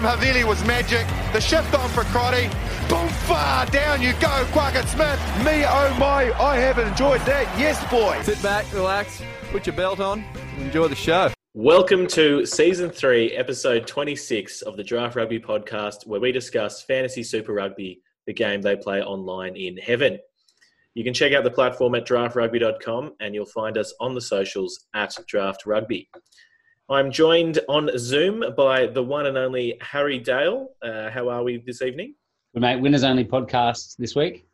pass from Havili was magic. The shift on for Crotty. Boom, far down you go, Quackett Smith. Me, oh my, I have enjoyed that. Yes, boy. Sit back, relax, put your belt on, enjoy the show. Welcome to season three, episode 26 of the Draft Rugby podcast, where we discuss fantasy super rugby, the game they play online in heaven. You can check out the platform at draftrugby.com and you'll find us on the socials at Draft Rugby. I'm joined on Zoom by the one and only Harry Dale. Uh, how are we this evening? We mate, winners only podcast this week.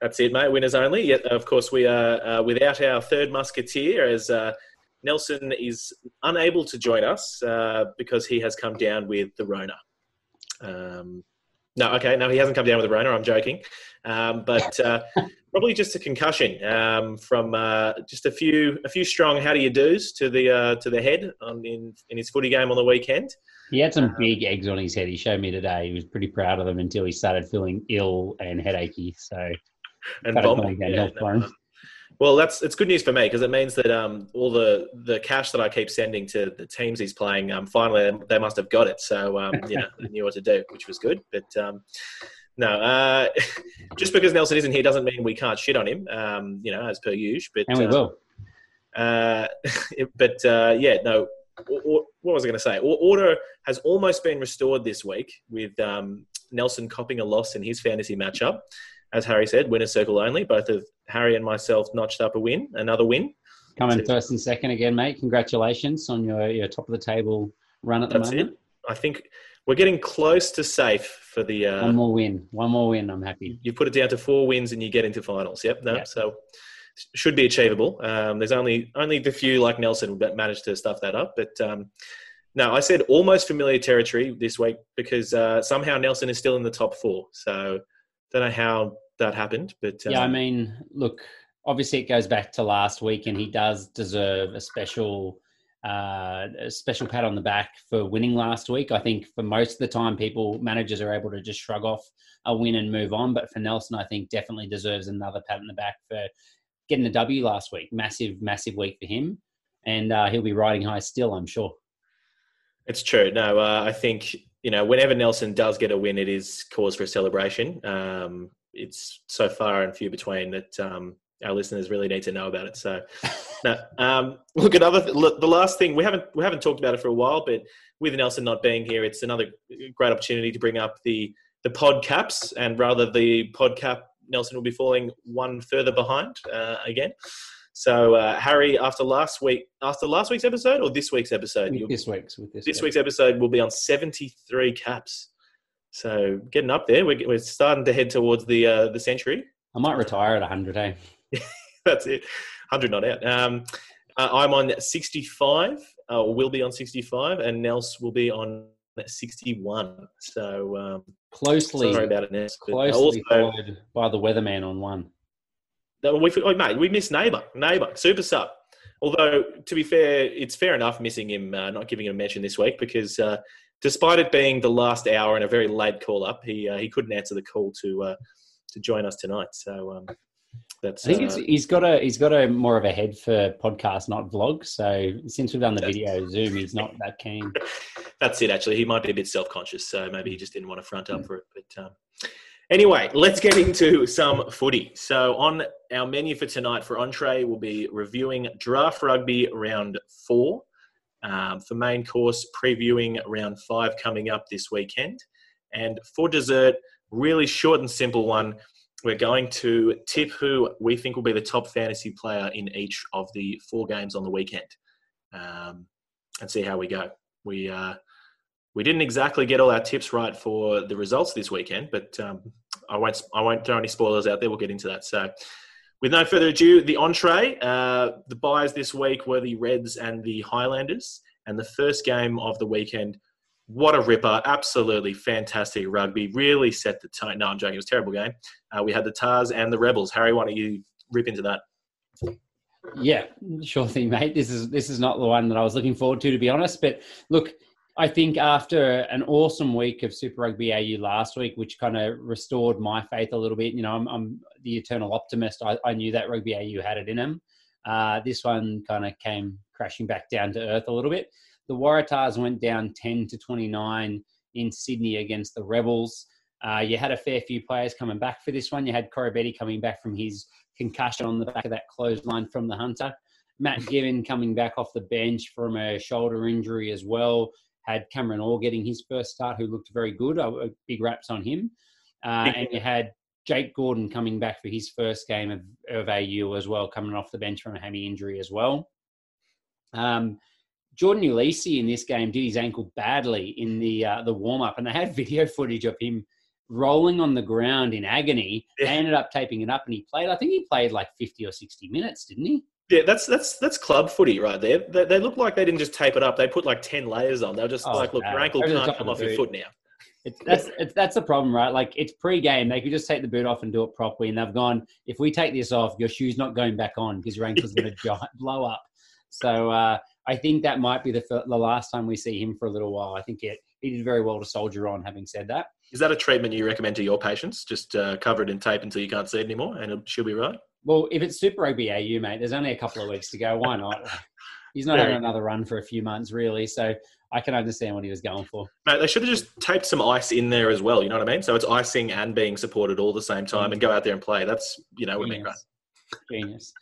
That's it, mate. Winners only. Yet, of course, we are uh, without our third musketeer as uh, Nelson is unable to join us uh, because he has come down with the Rona. Um, no, okay, no, he hasn't come down with the Rona. I'm joking, um, but uh, probably just a concussion um, from uh, just a few a few strong how do you do's to the uh, to the head on, in in his footy game on the weekend. He had some big eggs on his head. He showed me today. He was pretty proud of them until he started feeling ill and headachy. So, and bomb, yeah, no, well, that's it's good news for me because it means that um, all the the cash that I keep sending to the teams he's playing, um, finally they must have got it. So um, you know, they knew what to do, which was good. But um, no, uh, just because Nelson isn't here doesn't mean we can't shit on him. Um, you know, as per usual. But and we uh, will. Uh, but uh, yeah, no. What was I going to say? Order has almost been restored this week with um, Nelson copping a loss in his fantasy matchup as Harry said, winner circle only. Both of Harry and myself notched up a win, another win. Coming first and second again, mate. Congratulations on your, your top of the table run at the moment. It. I think we're getting close to safe for the uh, one more win. One more win. I'm happy. You put it down to four wins and you get into finals. Yep. No. Yep. So should be achievable. Um, there's only only the few like Nelson that managed to stuff that up, but. Um, no, I said almost familiar territory this week because uh, somehow Nelson is still in the top four. So don't know how that happened. But um, yeah, I um, mean, look, obviously it goes back to last week, and he does deserve a special. Uh, a special pat on the back for winning last week. I think for most of the time, people managers are able to just shrug off a win and move on. But for Nelson, I think definitely deserves another pat on the back for getting a W last week. Massive, massive week for him, and uh, he'll be riding high still, I'm sure. It's true. No, uh, I think you know whenever Nelson does get a win, it is cause for celebration. Um, it's so far and few between that um, our listeners really need to know about it. So, no, um, look, another th- look, the last thing we haven't we haven't talked about it for a while, but with Nelson not being here, it's another great opportunity to bring up the the pod caps, and rather the pod cap Nelson will be falling one further behind uh, again. So uh, Harry, after last week, after last week's episode or this week's episode, this week's with this, this week's episode will be on seventy three caps. So getting up there, we're, we're starting to head towards the uh, the century. I might retire at 100, eh? That's it. 100 not out. Um, uh, I'm on 65, uh, or will be on 65, and Nels will be on 61. So um, closely, sorry about it, Nels. Closely also, followed by the weatherman on one. We, oh, mate, we missed Nabung, Nabung, super sub. Although to be fair, it's fair enough missing him, uh, not giving him a mention this week because uh, despite it being the last hour and a very late call up, he uh, he couldn't answer the call to uh, to join us tonight. So um, that's. I think uh, he's got a he's got a more of a head for podcast, not vlog. So since we've done the video Zoom, he's not that keen. that's it. Actually, he might be a bit self conscious, so maybe he just didn't want to front up for it. But um, anyway, let's get into some footy. So on our menu for tonight for entree, we'll be reviewing draft rugby round four. Um, for main course, previewing round five coming up this weekend. And for dessert, really short and simple one. We're going to tip who we think will be the top fantasy player in each of the four games on the weekend, um, and see how we go. We uh, we didn't exactly get all our tips right for the results this weekend, but um, I won't I won't throw any spoilers out there. We'll get into that. So with no further ado, the entree. Uh, the buys this week were the Reds and the Highlanders. And the first game of the weekend, what a ripper. Absolutely fantastic rugby. Really set the tone. No, I'm joking. It was a terrible game. Uh, we had the Tahs and the Rebels. Harry, why don't you rip into that? Yeah, sure thing, mate. This is this is not the one that I was looking forward to, to be honest. But look, I think after an awesome week of Super Rugby AU last week, which kind of restored my faith a little bit, you know, I'm, I'm the eternal optimist. I, I, knew that Rugby AU had it in them. Uh, this one kind of came crashing back down to earth a little bit. The Waratahs went down 10 to 29 in Sydney against the Rebels. Uh, you had a fair few players coming back for this one. You had Koroibete coming back from his concussion on the back of that clothesline from the Hunter. Matt Gibbon coming back off the bench from a shoulder injury as well. Had Cameron Orr getting his first start, who looked very good. Uh, big raps on him. Uh, and you had Jake Gordon coming back for his first game of, of AU as well, coming off the bench from a hammy injury as well. Um, Jordan Uelese in this game did his ankle badly in the uh, the warm up, and they had video footage of him rolling on the ground in agony. They ended up taping it up, and he played. I think he played like fifty or sixty minutes, didn't he? Yeah, that's that's that's club footy right there. They, they look like they didn't just tape it up; they put like ten layers on. They're just oh, like, look, your ankle can't come off your foot now. It's, that's it's, that's the problem, right? Like it's pre-game, they could just take the boot off and do it properly, and they've gone. If we take this off, your shoe's not going back on because your ankle's going to blow up. So uh, I think that might be the the last time we see him for a little while. I think it, he did very well to soldier on. Having said that, is that a treatment you recommend to your patients? Just uh, cover it in tape until you can't see it anymore, and should be right. Well, if it's Super Rugby AU, mate, there's only a couple of weeks to go. Why not? He's not having another run for a few months, really. So I can understand what he was going for. Mate, they should have just taped some ice in there as well. You know what I mean? So it's icing and being supported all the same time, and go out there and play. That's you know, what I mean, right? Genius.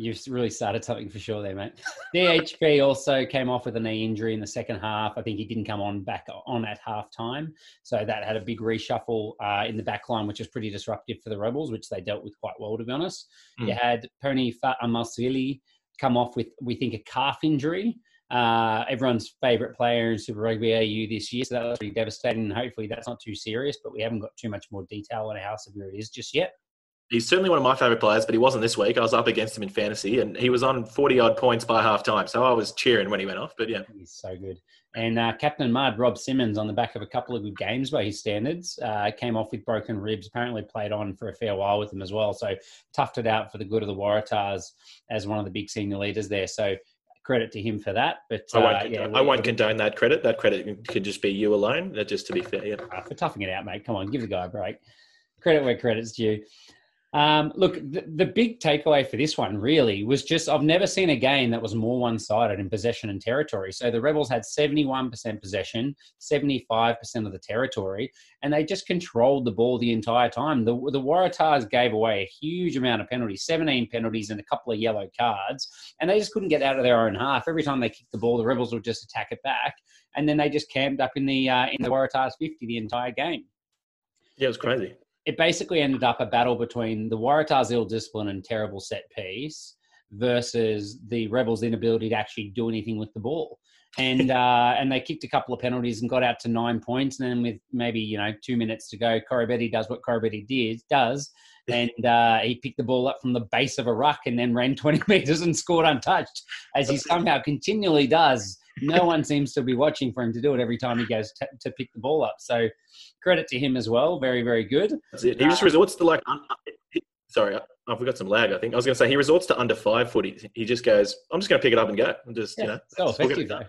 You've really started something for sure there, mate. DHP also came off with a knee injury in the second half. I think he didn't come on back on at half time. So that had a big reshuffle uh, in the back line, which was pretty disruptive for the Rebels, which they dealt with quite well, to be honest. Mm. You had Pony Fa'amausili come off with, we think, a calf injury uh, everyone's favourite player in Super Rugby AU this year. So that was pretty devastating. And hopefully that's not too serious, but we haven't got too much more detail on how severe it is just yet. He's certainly one of my favourite players, but he wasn't this week. I was up against him in fantasy, and he was on 40 odd points by half time. So I was cheering when he went off, but yeah. He's so good. And uh, Captain Mud, Rob Simmons, on the back of a couple of good games by his standards, uh, came off with broken ribs, apparently played on for a fair while with them as well. So toughed it out for the good of the Waratahs as one of the big senior leaders there. So credit to him for that. But I won't, uh, yeah, I won't condone that credit. That credit could just be you alone. Just to be fair, yeah. Uh, for toughing it out, mate. Come on, give the guy a break. Credit where credit's due. Um, look, the, the, big takeaway for this one really was just I've never seen a game that was more one sided in possession and territory. So the Rebels had 71% possession, 75% of the territory, and they just controlled the ball the entire time. The, the Waratahs gave away a huge amount of penalties 17 penalties and a couple of yellow cards, and they just couldn't get out of their own half. Every time they kicked the ball, the Rebels would just attack it back, and then they just camped up in the, uh, in the Waratahs 50 the entire game. Yeah, it was crazy it basically ended up a battle between the Waratahs' ill discipline and terrible set piece versus the Rebels' inability to actually do anything with the ball. And uh, and they kicked a couple of penalties and got out to nine points. And then with maybe you know two minutes to go, Koroibete does what Koroibete did does, and uh, he picked the ball up from the base of a ruck and then ran 20 meters and scored untouched, as he somehow continually does no one seems to be watching for him to do it every time he goes t- to pick the ball up. So credit to him as well. Very, very good. That's it. He just resorts to like. sorry, I, have got some lag. I think I was going to say he resorts to under five footy. He just goes, "I'm just going to pick it up and go." And just yeah, you know, so effective though.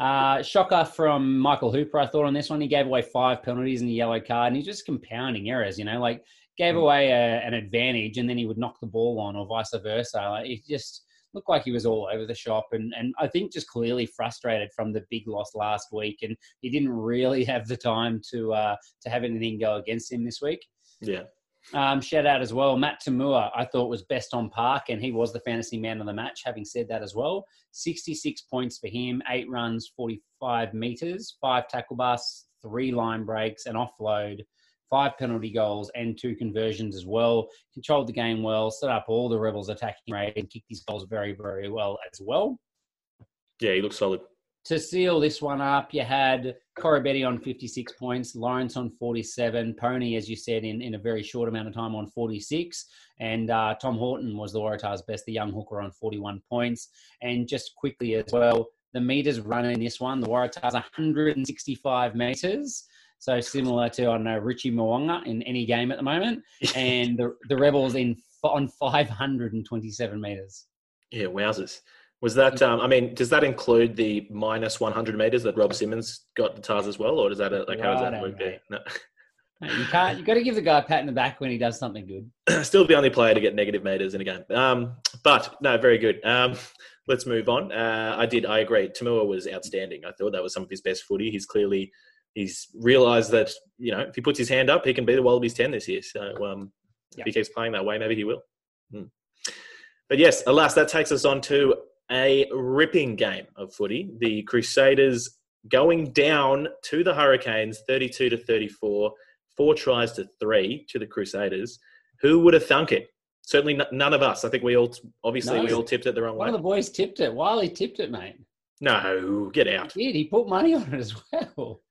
Uh, shocker from Michael Hooper, I thought on this one. He gave away five penalties and a yellow card, and he's just compounding errors. You know, like gave hmm. away a, an advantage, and then he would knock the ball on, or vice versa. Like it just looked like he was all over the shop and, and I think just clearly frustrated from the big loss last week. And he didn't really have the time to uh, to have anything go against him this week. Yeah. Um, shout out as well, Matt To'omua, I thought was best on park, and he was the fantasy man of the match. Having said that as well, 66 points for him, eight runs, 45 meters, five tackle busts, three line breaks, an offload, five penalty goals and two conversions as well. Controlled the game well, set up all the Rebels' attacking rate, and kicked his goals very, very well as well. Yeah, he looks solid. To seal this one up, you had Koroibete on 56 points, Lawrence on 47, Pony, as you said, in, in a very short amount of time on 46, and uh, Tom Horton was the Waratahs' best, the young hooker on 41 points. And just quickly as well, the meters run in this one, the Waratahs 165 meters. So similar to I don't know Richie Mo'unga in any game at the moment, and the the Rebels in on 527 meters. Yeah, wowzers. Was that? Um, I mean, does that include the minus 100 meters that Rob Simmons got the Tahs as well, or does that like how does that work there? No. You can't. You got to give the guy a pat in the back when he does something good. Still the only player to get negative meters in a game. Um, but no, very good. Um, let's move on. Uh, I did. I agree. Toomua was outstanding. I thought that was some of his best footy. He's clearly he's realised that you know if he puts his hand up, he can be the Wallabies ten this year. So um, if he keeps playing that way, maybe he will. Hmm. But yes, alas, that takes us on to a ripping game of footy. The Crusaders going down to the Hurricanes, thirty-two to thirty-four four tries to three to the Crusaders. Who would have thunk it? Certainly n- none of us. I think we all, obviously, No. we all tipped it the wrong One way. One of the boys tipped it. Wiley tipped it, mate. No, get out. He did. He put money on it as well.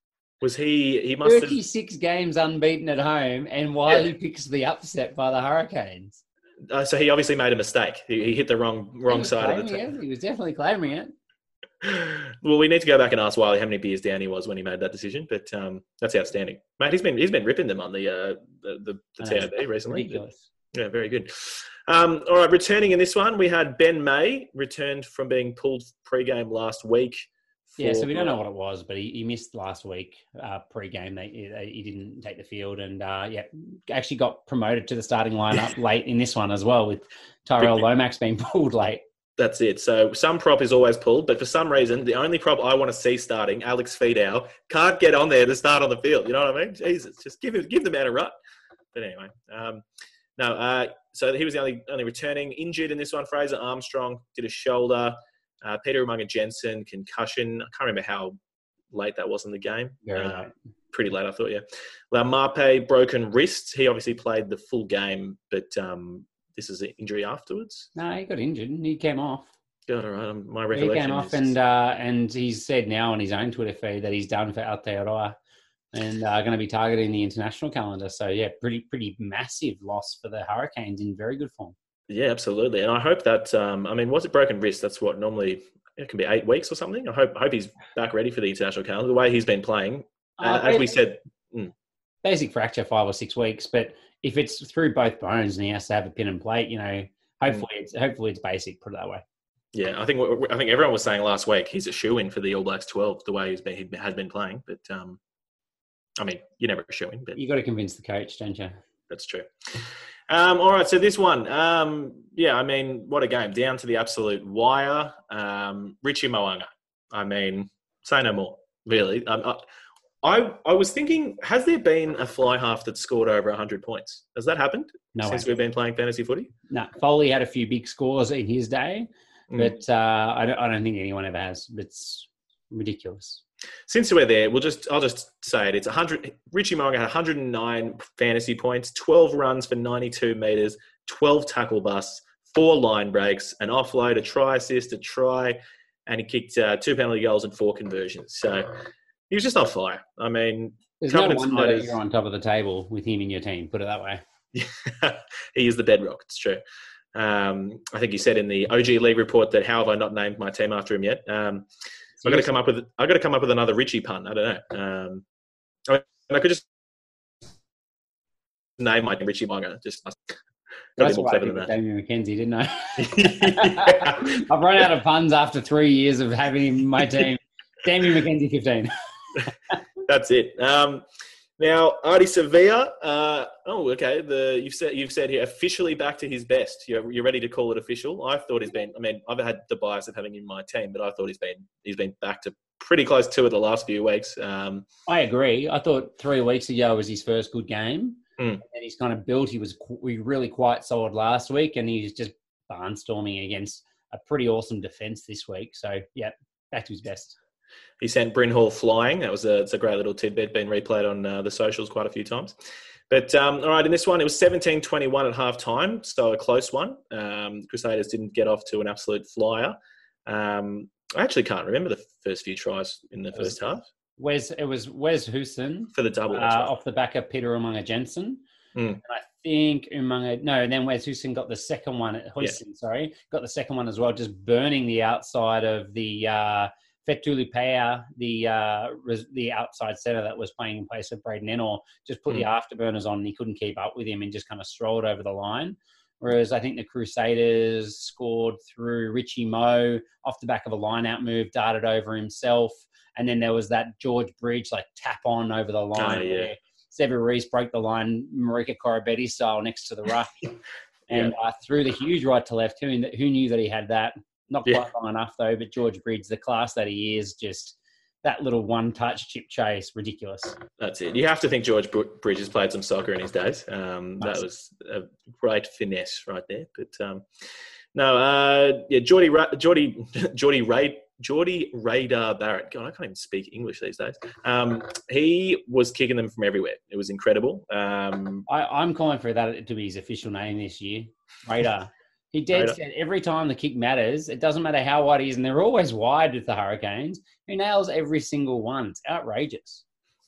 Was he? He must have. 36 games unbeaten at home, and Wiley picks the upset by the Hurricanes. Uh, so he obviously made a mistake. He, he hit the wrong wrong side of the table. He was definitely claiming it. Well, we need to go back and ask Wiley how many beers down he was when he made that decision. But um, that's outstanding, mate. He's been he's been ripping them on the uh, the, the, the TAB recently. Yeah, very good. Um, all right, returning in this one, we had Ben May returned from being pulled pre-game last week. Yeah, so we don't know what it was, but he, he missed last week uh, pre-game. They, he, he didn't take the field, and uh, yeah, actually got promoted to the starting lineup late in this one as well, with Tyrell Lomax being pulled late. That's it. So some prop is always pulled, but for some reason, the only prop I want to see starting, Alex Fidow, can't get on there to start on the field. You know what I mean? Jesus, just give him, give the man a run. But anyway, um, no. Uh, so he was the only only returning injured in this one. Fraser Armstrong did a shoulder. Uh, Peter Umaga Jensen concussion. I can't remember how late that was in the game. Very Uh, pretty late, I thought. Yeah. Laumape broken wrist. He obviously played the full game, but um, this is an injury afterwards. No, he got injured. and He came off. God, all right. um, My He recollection came off, is- and uh, and he's said now on his own Twitter feed that he's done for Aotearoa and uh, going to be targeting the international calendar. So yeah, pretty pretty massive loss for the Hurricanes in very good form. Yeah, absolutely. And I hope that um, I mean, was it broken wrist? That's what normally it can be eight weeks or something. I hope hope he's back ready for the international calendar. The way he's been playing, uh, Uh, as we said, basic fracture five or six weeks, but if it's through both bones and he has to have a pin and plate, you know, hopefully it's hopefully it's basic. Put it that way. yeah, I think what- I think everyone was saying last week he's a shoe in for the All Blacks twelve. The way he's been he has been playing, but um, I mean, you're never a shoe in, but You got to convince the coach, don't you? That's true. Um, all right, so this one, um, yeah, I mean, what a game, down to the absolute wire. Um, Richie Mo'unga, I mean, say no more, really. Um, I, I, I was thinking, has there been a fly half that scored over 100 points? Has that happened No, since we've been playing fantasy footy? no. Foley had a few big scores in his day, Mm. but uh, I don't I don't think anyone ever has. It's ridiculous. Since we're there, we'll just I'll just say it. It's 100. Richie Mo'unga had 109 fantasy points, 12 runs for 92 meters, 12 tackle busts, four line breaks, an offload, a try assist, a try, and he kicked uh, two penalty goals and four conversions. So he was just on fire. I mean, There's no wonder you're on top of the table with him in your team. Put it that way. he is the bedrock. It's true. Um, I think you said in the OG League report that how have I not named my team after him yet? Um, I've got to come up with I've got to come up with another Richie pun. I don't know. Um, I, mean, I could just name my Richie Monger. Just That's why I clever picked than Damian McKenzie, didn't I? that. I've run out of puns after three years of having my team. Damian McKenzie, 15. That's it. Um, now, Ardie Savea. Uh, oh, okay. The you've said you've said here officially back to his best. You're, you're ready to call it official. I thought he's been. I mean, I've had the bias of having him in my team, but I thought he's been he's been back to pretty close to it the last few weeks. Um, I agree. I thought three weeks ago was his first good game. Mm. And he's kind of built. He was qu- really quite solid last week, and he's just barnstorming against a pretty awesome defense this week. So, yeah, back to his best. He sent Bryn Hall flying. That was a it's a great little tidbit. Been replayed on uh, the socials quite a few times. But um, all right, in this one, it was 17-21 at half time, so a close one. Um, Crusaders didn't get off to an absolute flyer. Um, I actually can't remember the first few tries in the first half Wes, it was Wes Goosen for the double. uh, right. off the back of Peter Umaga Jensen. Mm. And I think Umaga, no, and then Wes Goosen got the second one, Goosen, sorry, got the second one as well, just burning the outside of the uh, Fetuli Paea, the uh, res- the outside centre that was playing in place of Braydon Ennor, just put the afterburners on and he couldn't keep up with him and just kind of strolled over the line. Whereas I think the Crusaders scored through Richie Moe off the back of a line out move, darted over himself. And then there was that George Bridge like tap on over the line Oh, yeah. where Sevu Reece broke the line, Marika Koroibete style next to the ruck, and uh, threw the huge right to left. Who, who knew that he had that? Not quite Yeah. long enough though. But George Bridge, the class that he is, just that little one-touch chip chase, ridiculous. That's it. You have to think George Br- Bridges played some soccer in his days. Um, that was a great finesse right there. But um, no, uh, yeah, Jordie, Ra- Jordie, Jordie Ray, Jordie Radar Barrett. God, I can't even speak English these days. Um, he was kicking them from everywhere. It was incredible. Um, I, I'm calling for that to be his official name this year. Radar. He dead Radar. set every time the kick matters. It doesn't matter how wide he is, and they're always wide with the Hurricanes. He nails every single one. It's outrageous.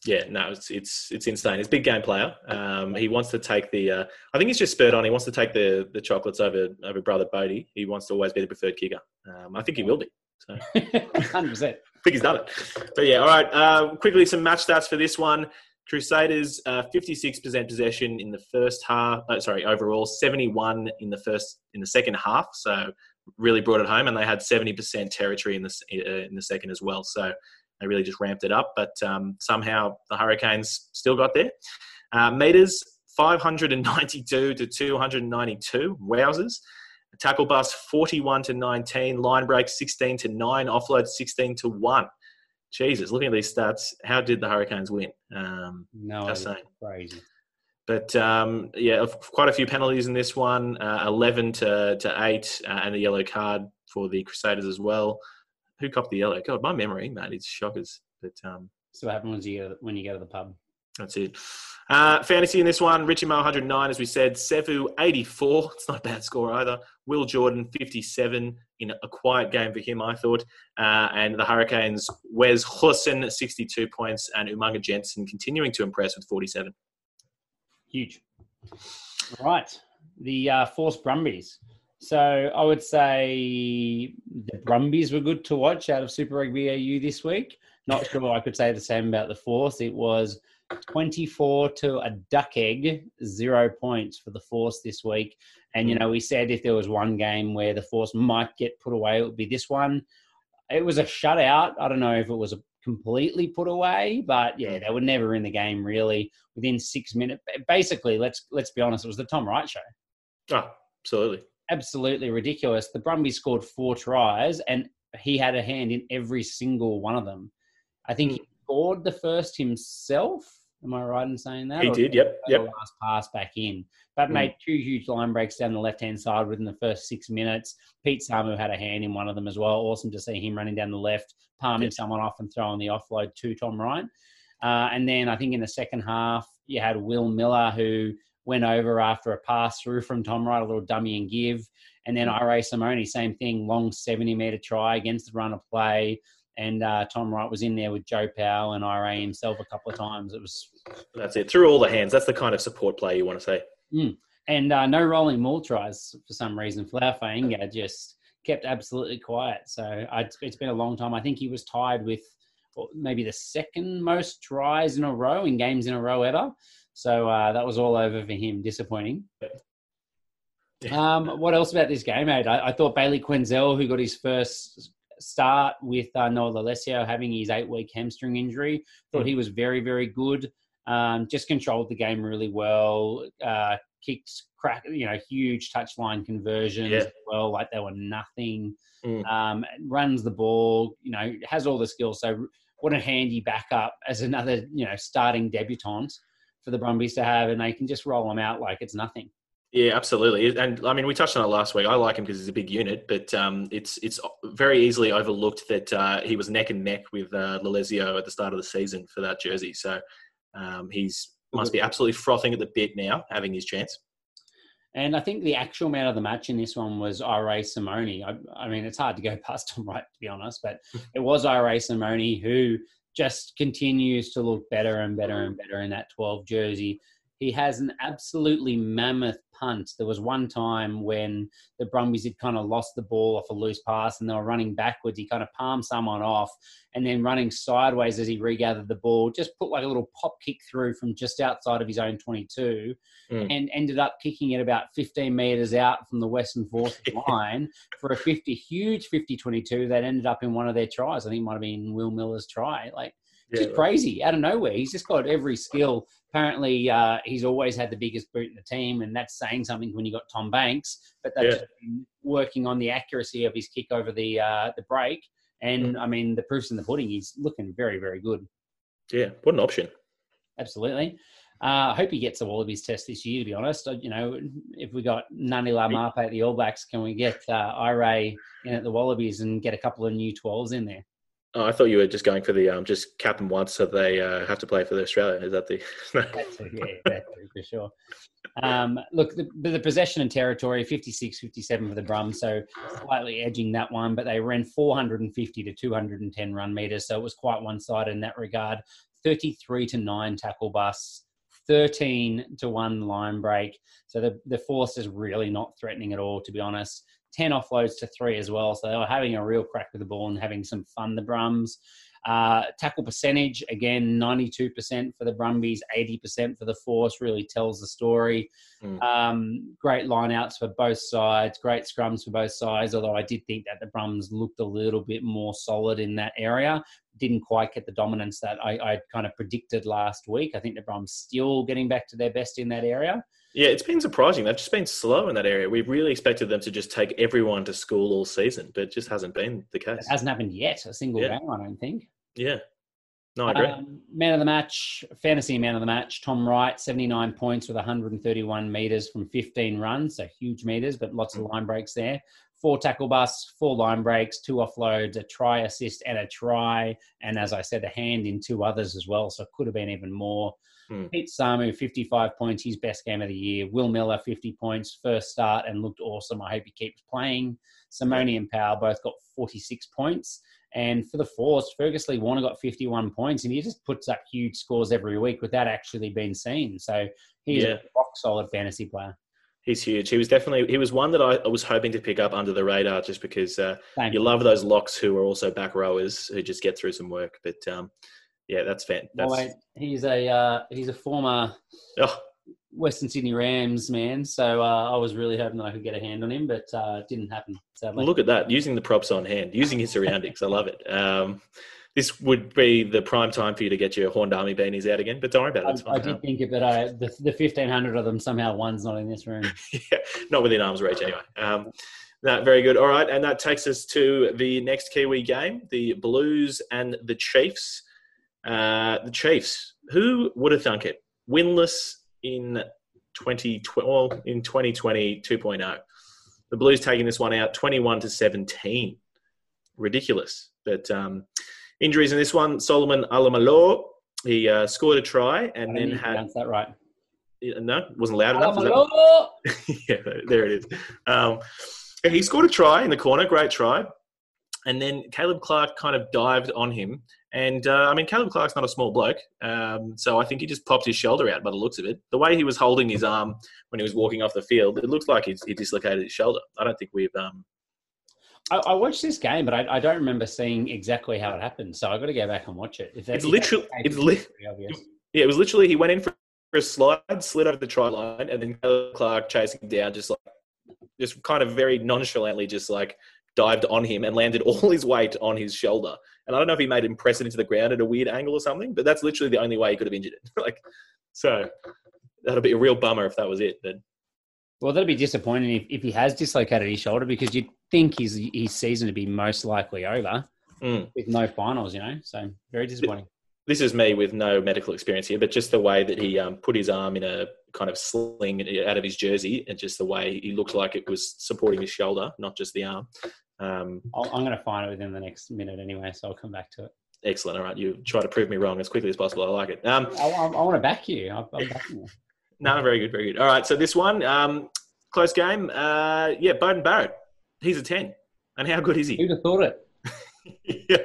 yeah, no, it's it's it's insane. He's a big game player. Um, he wants to take the. Uh, I think he's just spurred on. He wants to take the the chocolates over over brother Bodie. He wants to always be the preferred kicker. Um, I think he will be. So. 100%. I think he's done it. But yeah, all right. Uh, quickly, some match stats for this one. Crusaders, uh, 56% possession in the first half. Uh, sorry, overall, 71 in the first in the second half. So really brought it home, and they had 70% territory in the uh, in the second as well. So they really just ramped it up. But um, somehow the Hurricanes still got there. Uh, meters 592 to 292. Wowzers. Tackle bust 41 to 19. Line break 16 to 9. Offload 16 to 1. Jesus, looking at these stats, how did the Hurricanes win? Um, No, Just saying. crazy. but um, yeah, quite a few penalties in this one. Uh, 11 to, to 8, uh, and a yellow card for the Crusaders as well. Who copped the yellow? God, my memory, man, it's shockers. But um, So what happens when you go, when you go to the pub? That's it. Uh, fantasy in this one, Richie Mo 109, as we said. Sevu 84. It's not a bad score either. Will Jordan 57 in a quiet game for him, I thought. Uh, and the Hurricanes, Wes Goosen 62 points, and Umaga Jensen continuing to impress with 47. Huge. All right. The uh, Force Brumbies. So I would say the Brumbies were good to watch out of Super Rugby AU this week. Not sure I could say the same about the Force. It was 24 to a duck egg, zero points for the Force this week. And, you mm. know, we said if there was one game where the Force might get put away, it would be this one. It was a shutout. I don't know if it was a completely put away, but yeah, mm. they were never in the game really within six minutes. Basically, let's let's be honest, it was the Tom Wright show. Oh, absolutely. Absolutely ridiculous. The Brumbies scored four tries, and he had a hand in every single one of them. I think mm. he scored the first himself. Am I right in saying that? He Or did, yep, yep. last pass back in. But Mm. made two huge line breaks down the left hand side within the first six minutes. Pete Samu had a hand in one of them as well. Awesome to see him running down the left, palming Yes. someone off and throwing the offload to Tom Ryan. Uh, and then I think in the second half, you had Will Miller who went over after a pass through from Tom Wright, a little dummy and give. And then Irae Simone, same thing, long 70 metre try against the run of play. And uh, Tom Wright was in there with Joe Powell and Irae himself a couple of times. It was That's it. Through all the hands. That's the kind of support play you want to see. And uh, no rolling maul tries for some reason. Folau Fainga'a just kept absolutely quiet. So I, it's been a long time. I think he was tied with maybe the second most tries in a row in games in a row ever. So uh, that was all over for him. Disappointing. Um, what else about this game, mate? I, I thought Bayley Kuenzle, who got his first start with uh, Noah Lolesio having his eight-week hamstring injury, thought he was very, very good. Um, just controlled the game really well. Uh, kicked, crack, you know, huge touchline conversions Yeah. as well, like they were nothing. Mm. Um, runs the ball, you know, has all the skills. So what a handy backup as another, you know, starting debutant for the Brumbies to have, and they can just roll them out like it's nothing. Yeah, absolutely. And I mean, we touched on it last week. I like him because he's a big unit, but um, it's it's very easily overlooked that uh, he was neck and neck with uh, Lolesio at the start of the season for that jersey. So um, he's must be absolutely frothing at the bit now, having his chance. And I think the actual man of the match in this one was Irae Simone. I, I mean, it's hard to go past Tom Wright, to be honest, but it was Irae Simone who just continues to look better and better and better in that 12 jersey. He has an absolutely mammoth punt. There was one time when the Brumbies had kind of lost the ball off a loose pass and they were running backwards. He kind of palmed someone off and then running sideways as he regathered the ball, just put like a little pop kick through from just outside of his own 22 Mm. and ended up kicking it about 15 metres out from the Western Force line for a 50, huge 50 22 that ended up in one of their tries. I think it might have been Will Miller's try. Like, Just Yeah. crazy out of nowhere. He's just got every skill. Apparently, uh, he's always had the biggest boot in the team, and that's saying something when you got Tom Banks. But they've Yeah. just been working on the accuracy of his kick over the uh, the break. Mm. And I mean, the proof's in the pudding. He's looking very, very good. Yeah, what an option. Absolutely. Uh, I hope he gets the Wallabies test this year. To be honest, Uh, you know, if we got Ngani Laumape at the All Blacks, can we get uh, Ire in at the Wallabies and get a couple of new twelves in there? Oh, I thought you were just going for the um, just cap them once so they uh, have to play for the Australia. Is that the? Yeah, it, for sure. Um, look, the, the possession and territory 56 57 for the Brums, so slightly edging that one, but they ran 450 to 210 run meters, so it was quite one sided in that regard. 33 to 9 tackle busts, 13 to 1 line break. So the, the force is really not threatening at all, to be honest. 10 offloads to three as well. So they were having a real crack with the ball and having some fun, the Brums. Uh, tackle percentage, again, 92% for the Brumbies, 80% for the Force, really tells the story. Mm. Um, great lineouts for both sides, great scrums for both sides, although I did think that the Brums looked a little bit more solid in that area. Didn't quite get the dominance that I, I kind of predicted last week. I think the Brums still getting back to their best in that area. Yeah, it's been surprising. They've just been slow in that area. We really expected them to just take everyone to school all season, but it just hasn't been the case. It hasn't happened yet, a single Yeah. game, I don't think. Yeah, no, I agree. Um, man of the match, fantasy man of the match, Tom Wright, 79 points with 131 meters from 15 runs, so huge meters, but lots of line breaks there. Four tackle busts, four line breaks, two offloads, a try assist, and a try. And as I said, a hand in two others as well, so it could have been even more. Hmm. Pete Samu, 55 points, his best game of the year. Will Miller, 50 points, first start and looked awesome. I hope he keeps playing. Simone and Powell both got 46 points. And for the Force, Fergus Lee Warner got 51 points, and he just puts up huge scores every week without actually being seen. So he's Yeah. a rock solid fantasy player. He's huge. He was definitely he was one that I, I was hoping to pick up under the radar just because uh, you love those locks who are also back rowers who just get through some work. But um, yeah, that's fan. That's Well, mate, he's a uh, he's a former oh, Western Sydney Rams man, so uh, I was really hoping that I could get a hand on him, but uh, it didn't happen. Sadly. look at that using the props on hand, using his surroundings. I love it. Um, this would be the prime time for you to get your Horned Army beanies out again. But don't worry about it. It's I, I did think it, but I, the, the 1,500 of them, somehow one's not in this room. yeah, not within arm's reach anyway. Um, no, very good. All right, and that takes us to the next Kiwi game: the Blues and the Chiefs. Uh, the Chiefs. Who would have thunk it? Winless in 2020, well, in 2020 2.0. The Blues taking this one out 21 to 17. Ridiculous. But um, injuries in this one: Solomon Alaimalo. He uh, scored a try and then had that right. no, wasn't loud enough. Is that- yeah, there it is. Um, he scored a try in the corner, great try. And then Caleb Clarke kind of dived on him. And uh, I mean, Caleb Clarke's not a small bloke. Um, so I think he just popped his shoulder out by the looks of it. The way he was holding his arm when he was walking off the field, it looks like he's, he dislocated his shoulder. I don't think we've. Um, I, I watched this game, but I, I don't remember seeing exactly how it happened. So I've got to go back and watch it. If It's literally- it's li- obvious. yeah, it was literally he went in for a slide, slid over the try line, and then Caleb Clarke chasing him down, just like, just kind of very nonchalantly, just like dived on him and landed all his weight on his shoulder. And I don't know if he made him press it into the ground at a weird angle or something, but that's literally the only way he could have injured it. like, so that'll be a real bummer if that was it. But Well, that'd be disappointing if, if he has dislocated his shoulder because you'd think his his season to be most likely over Mm. with no finals, you know. So very disappointing. this is me with no medical experience here, but just the way that he um, put his arm in a kind of sling out of his jersey, and just the way he looked like it was supporting his shoulder, not just the arm. Um, I'll, I'm going to find it within the next minute anyway, so I'll come back to it. excellent. All right, you try to prove me wrong as quickly as possible. I like it. Um, I, I, I want to back you. I, I'm backing you. no, very good, very good. All right, so this one, um, close game. Uh, yeah, Beauden Barrett, he's a ten, and how good is he? Who'd have thought it? yeah,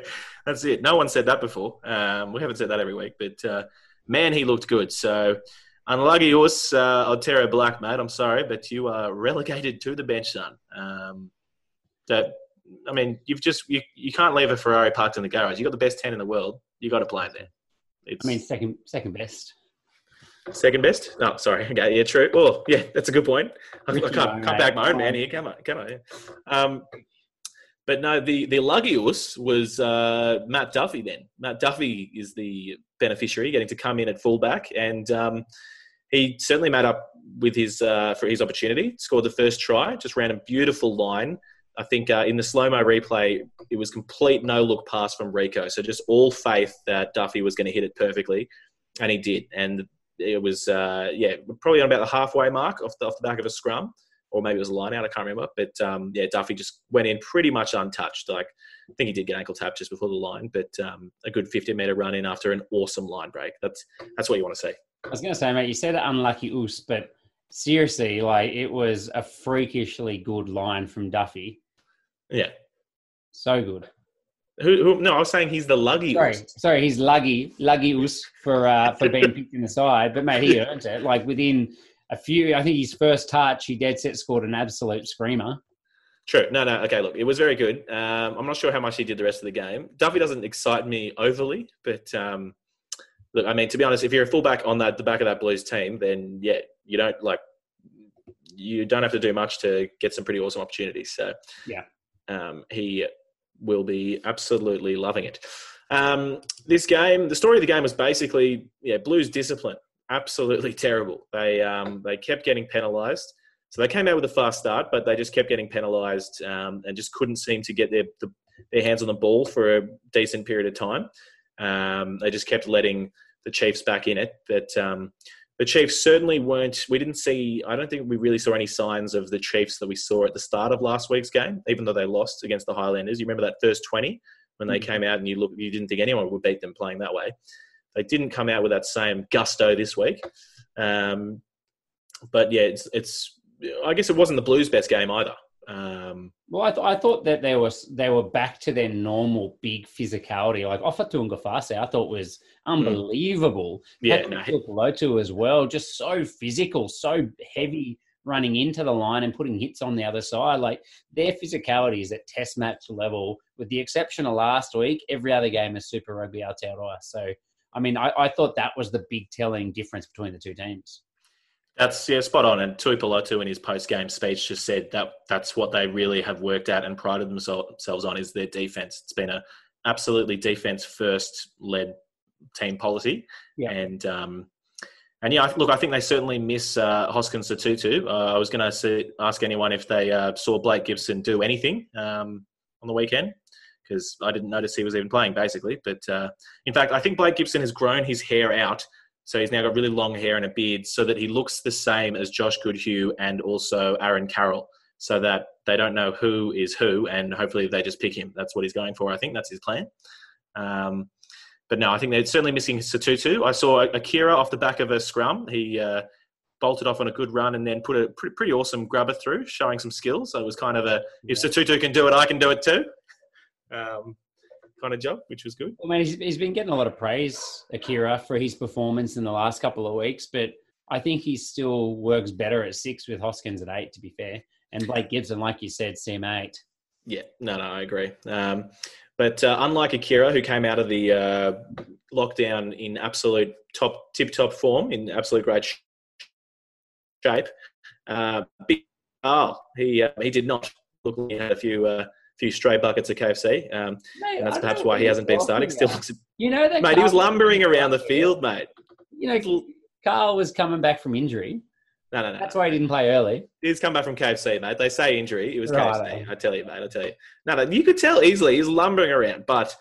that's it. No one said that before. Um, we haven't said that every week, but uh, man, he looked good. So, unlucky us, uh, Otere Black, mate. I'm sorry, but you are relegated to the bench, son. Um, that, I mean, you've just you, you can't leave a Ferrari parked in the garage. You've got the best ten in the world. You got to play it there. It's I mean, second second best. second best. No, sorry. Okay, yeah, true. Oh, yeah, that's a good point. I, I can't, Mo, can't mate. back my own man here. Come on, come on. Yeah. Um, but no, the the Lugius was uh, Matt Duffy. Then Matt Duffy is the beneficiary, getting to come in at fullback, and um, he certainly made up with his uh, for his opportunity. Scored the first try, just ran a beautiful line. I think uh, in the slow mo replay, it was complete no look pass from Rieko. So just all faith that Duffy was going to hit it perfectly, and he did. And it was uh, yeah probably on about the halfway mark off the, off the back of a scrum or maybe it was a line out. I can't remember. But um, yeah, Duffy just went in pretty much untouched. Like I think he did get ankle tap just before the line, but um, a good 50 meter run in after an awesome line break. That's that's what you want to see. I was going to say, mate, you said unlucky us, but seriously, like it was a freakishly good line from Duffy. Yeah, so good. Who, who, no, I was saying he's the luggy. Sorry, sorry, he's luggy, luggy us for uh, for being picked in the side, but mate, he earned it. Like within a few. I think his first touch, he dead set scored an absolute screamer. True. No, no. Okay, look, it was very good. Um, I'm not sure how much he did the rest of the game. Duffy doesn't excite me overly, but um, look, I mean, to be honest, if you're a fullback on that the back of that Blues team, then yeah, you don't like you don't have to do much to get some pretty awesome opportunities. So yeah, um, he will be absolutely loving it. Um, this game, the story of the game was basically yeah, Blues discipline absolutely terrible. They um, they kept getting penalised. So they came out with a fast start, but they just kept getting penalised um, and just couldn't seem to get their the, their hands on the ball for a decent period of time. Um, they just kept letting the Chiefs back in it, but um, the Chiefs certainly weren't. We didn't see. I don't think we really saw any signs of the Chiefs that we saw at the start of last week's game, even though they lost against the Highlanders. You remember that first twenty when they mm-hmm. came out and you look, you didn't think anyone would beat them playing that way. They didn't come out with that same gusto this week. Um, but yeah, it's, it's, I guess it wasn't the Blues' best game either. Um, well, I, th- I, thought that they was they were back to their normal big physicality. Like Ofa Tu'ungafasi, I thought was hmm. unbelievable. Yeah, no, Lotu as well, just so physical, so heavy running into the line and putting hits on the other side. Like their physicality is at test match level, with the exception of last week. Every other game is Super Rugby Aotearoa. So I mean, I, I thought that was the big telling difference between the two teams. That's yeah, spot on. And Tuipulotu in his post game speech just said that that's what they really have worked at and prided themselves on is their defense. It's been a absolutely defense first led team policy. Yeah. And um, and yeah, look, I think they certainly miss uh, Hoskins Sotutu. Uh, I was going to ask anyone if they uh, saw Blake Gibson do anything um, on the weekend because I didn't notice he was even playing basically. But uh, in fact, I think Blake Gibson has grown his hair out. So he's now got really long hair and a beard so that he looks the same as Josh Goodhue and also Aaron Carroll so that they don't know who is who and hopefully they just pick him. That's what he's going for. I think that's his plan. Um, but no, I think they're certainly missing Sotutu. I saw Akira off the back of a scrum. He uh, bolted off on a good run and then put a pretty, pretty awesome grabber through, showing some skills. So it was kind of a, if Sotutu can do it, I can do it too um, kind of job, which was good. I mean, he's, he's been getting a lot of praise, Akira, for his performance in the last couple of weeks, but I think he still works better at six with Hoskins at eight, to be fair. And Blake Gibson, like you said, CM eight. Yeah, no, no, I agree. Um, but uh, unlike Akira, who came out of the uh, lockdown in absolute top, tip top form, in absolute great shape, uh, Big Carl, he uh, he did not. Look, he had a few uh, few stray buckets of KFC. Um, mate, and that's perhaps why he hasn't been starting. Still looks, you know that mate. Carl he was lumbering around the field, mate. You know, Carl was coming back from injury. No, no, no. That's why he didn't play early. He's come back from KFC, mate. They say injury. It was right, KFC. I tell you, mate. I tell you. No, no. You could tell easily. He's lumbering around, but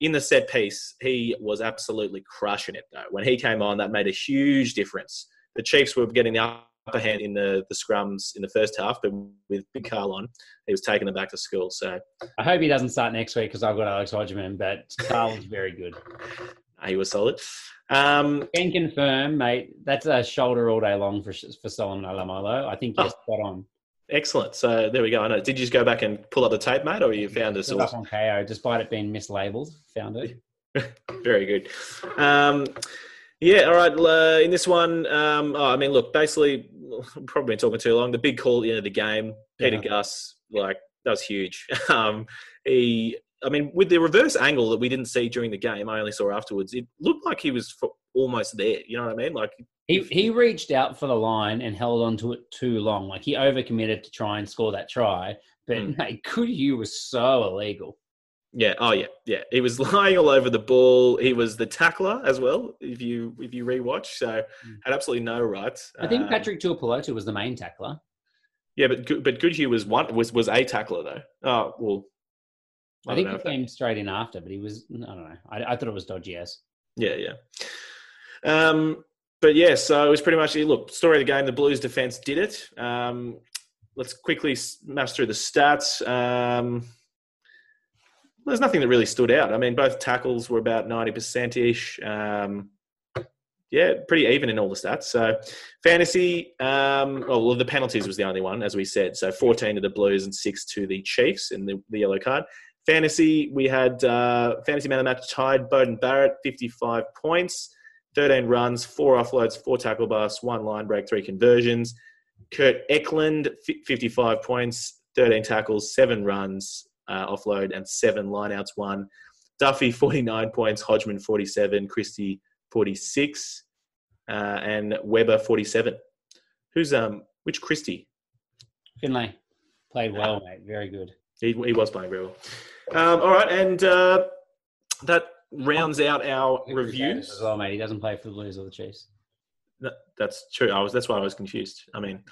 in the set piece, he was absolutely crushing it. Though when he came on, that made a huge difference. The Chiefs were getting the upper hand in the, the scrums in the first half, but with Big Carl on, he was taking them back to school. So I hope he doesn't start next week because I've got Alex Hodgman, but Carl was very good. he was solid. Um, Can confirm, mate. That's a shoulder all day long for for Solomon Alaimalo. I think you're oh, spot on. Excellent. So there we go. I know. Did you just go back and pull up the tape, mate, or you found source? on Kayo, despite it being mislabeled. Found it. very good. Um, yeah, all right. Uh, in this one, um, oh, I mean, look, basically, probably been talking too long. The big call at the end of the game, Pita yeah. Gus, like that was huge. um, he, I mean, with the reverse angle that we didn't see during the game, I only saw afterwards. It looked like he was almost there. You know what I mean? Like he he reached out for the line and held on to it too long. Like he overcommitted to try and score that try. But Mm. mate, Goodhue was so illegal. Yeah. Oh, yeah. Yeah. He was lying all over the ball. He was the tackler as well. If you if you rewatch, so Mm. had absolutely no rights. I think Um, Patrick Tuipulotu was the main tackler. Yeah, but Good- but Goodhue was one was was a tackler though. Oh well. I, don't think he that- came straight in after, but he was I don't know. I, I thought it was dodgy as. Yeah, yeah. Um, but yeah, so it was pretty much look story of the game. The Blues defense did it. Um, let's quickly smash through the stats. Um, there's nothing that really stood out. I mean, both tackles were about ninety percent ish. Um, yeah, pretty even in all the stats. So, fantasy. Um, well, the penalties was the only one, as we said. So, fourteen to the Blues and six to the Chiefs in the, the yellow card. Fantasy, we had uh, fantasy man of the match tied Beauden Barrett, 55 points, 13 runs, four offloads, four tackle busts, one line break, three conversions. Kurt Eklund, fi- 55 points, 13 tackles, seven runs, uh, offload, and seven lineouts, won. Duffy, 49 points, Hodgman, 47, Christie, 46, uh, and Weber, 47. Who's, um, which Christie? Finlay played well, mate. Very good. He, he was playing very well. Um, all right, and uh, that rounds out our As reviews. well, mate. He doesn't play for the Blues or the Chiefs. That- That's true. I was. That's why I was confused. I mean,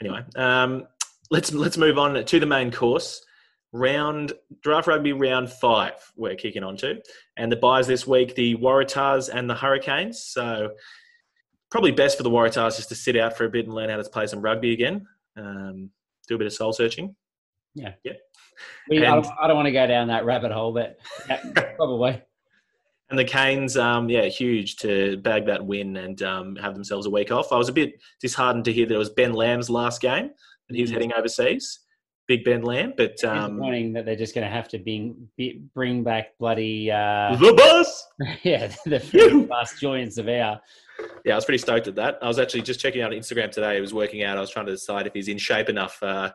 anyway, um, let's let's move on to the main course. Round draft rugby round five. We're kicking on to, and the buys this week: the Waratahs and the Hurricanes. So probably best for the Waratahs just to sit out for a bit and learn how to play some rugby again. Um, do a bit of soul searching. We, I, And- don't, I don't want to go down that rabbit hole, but yeah, probably. And the Canes, um, yeah, huge to bag that win and um, have themselves a week off. I was a bit disheartened to hear that it was Ben Lamb's last game and he was Mm. heading overseas. Big Ben Lamb, but um, Disappointing that they're just going to have to bring, bring back bloody, uh, the bus. yeah, the first last Julian Savea. Yeah, I was pretty stoked at that. I was actually just checking out Instagram today. It was working out. I was trying to decide if he's in shape enough uh,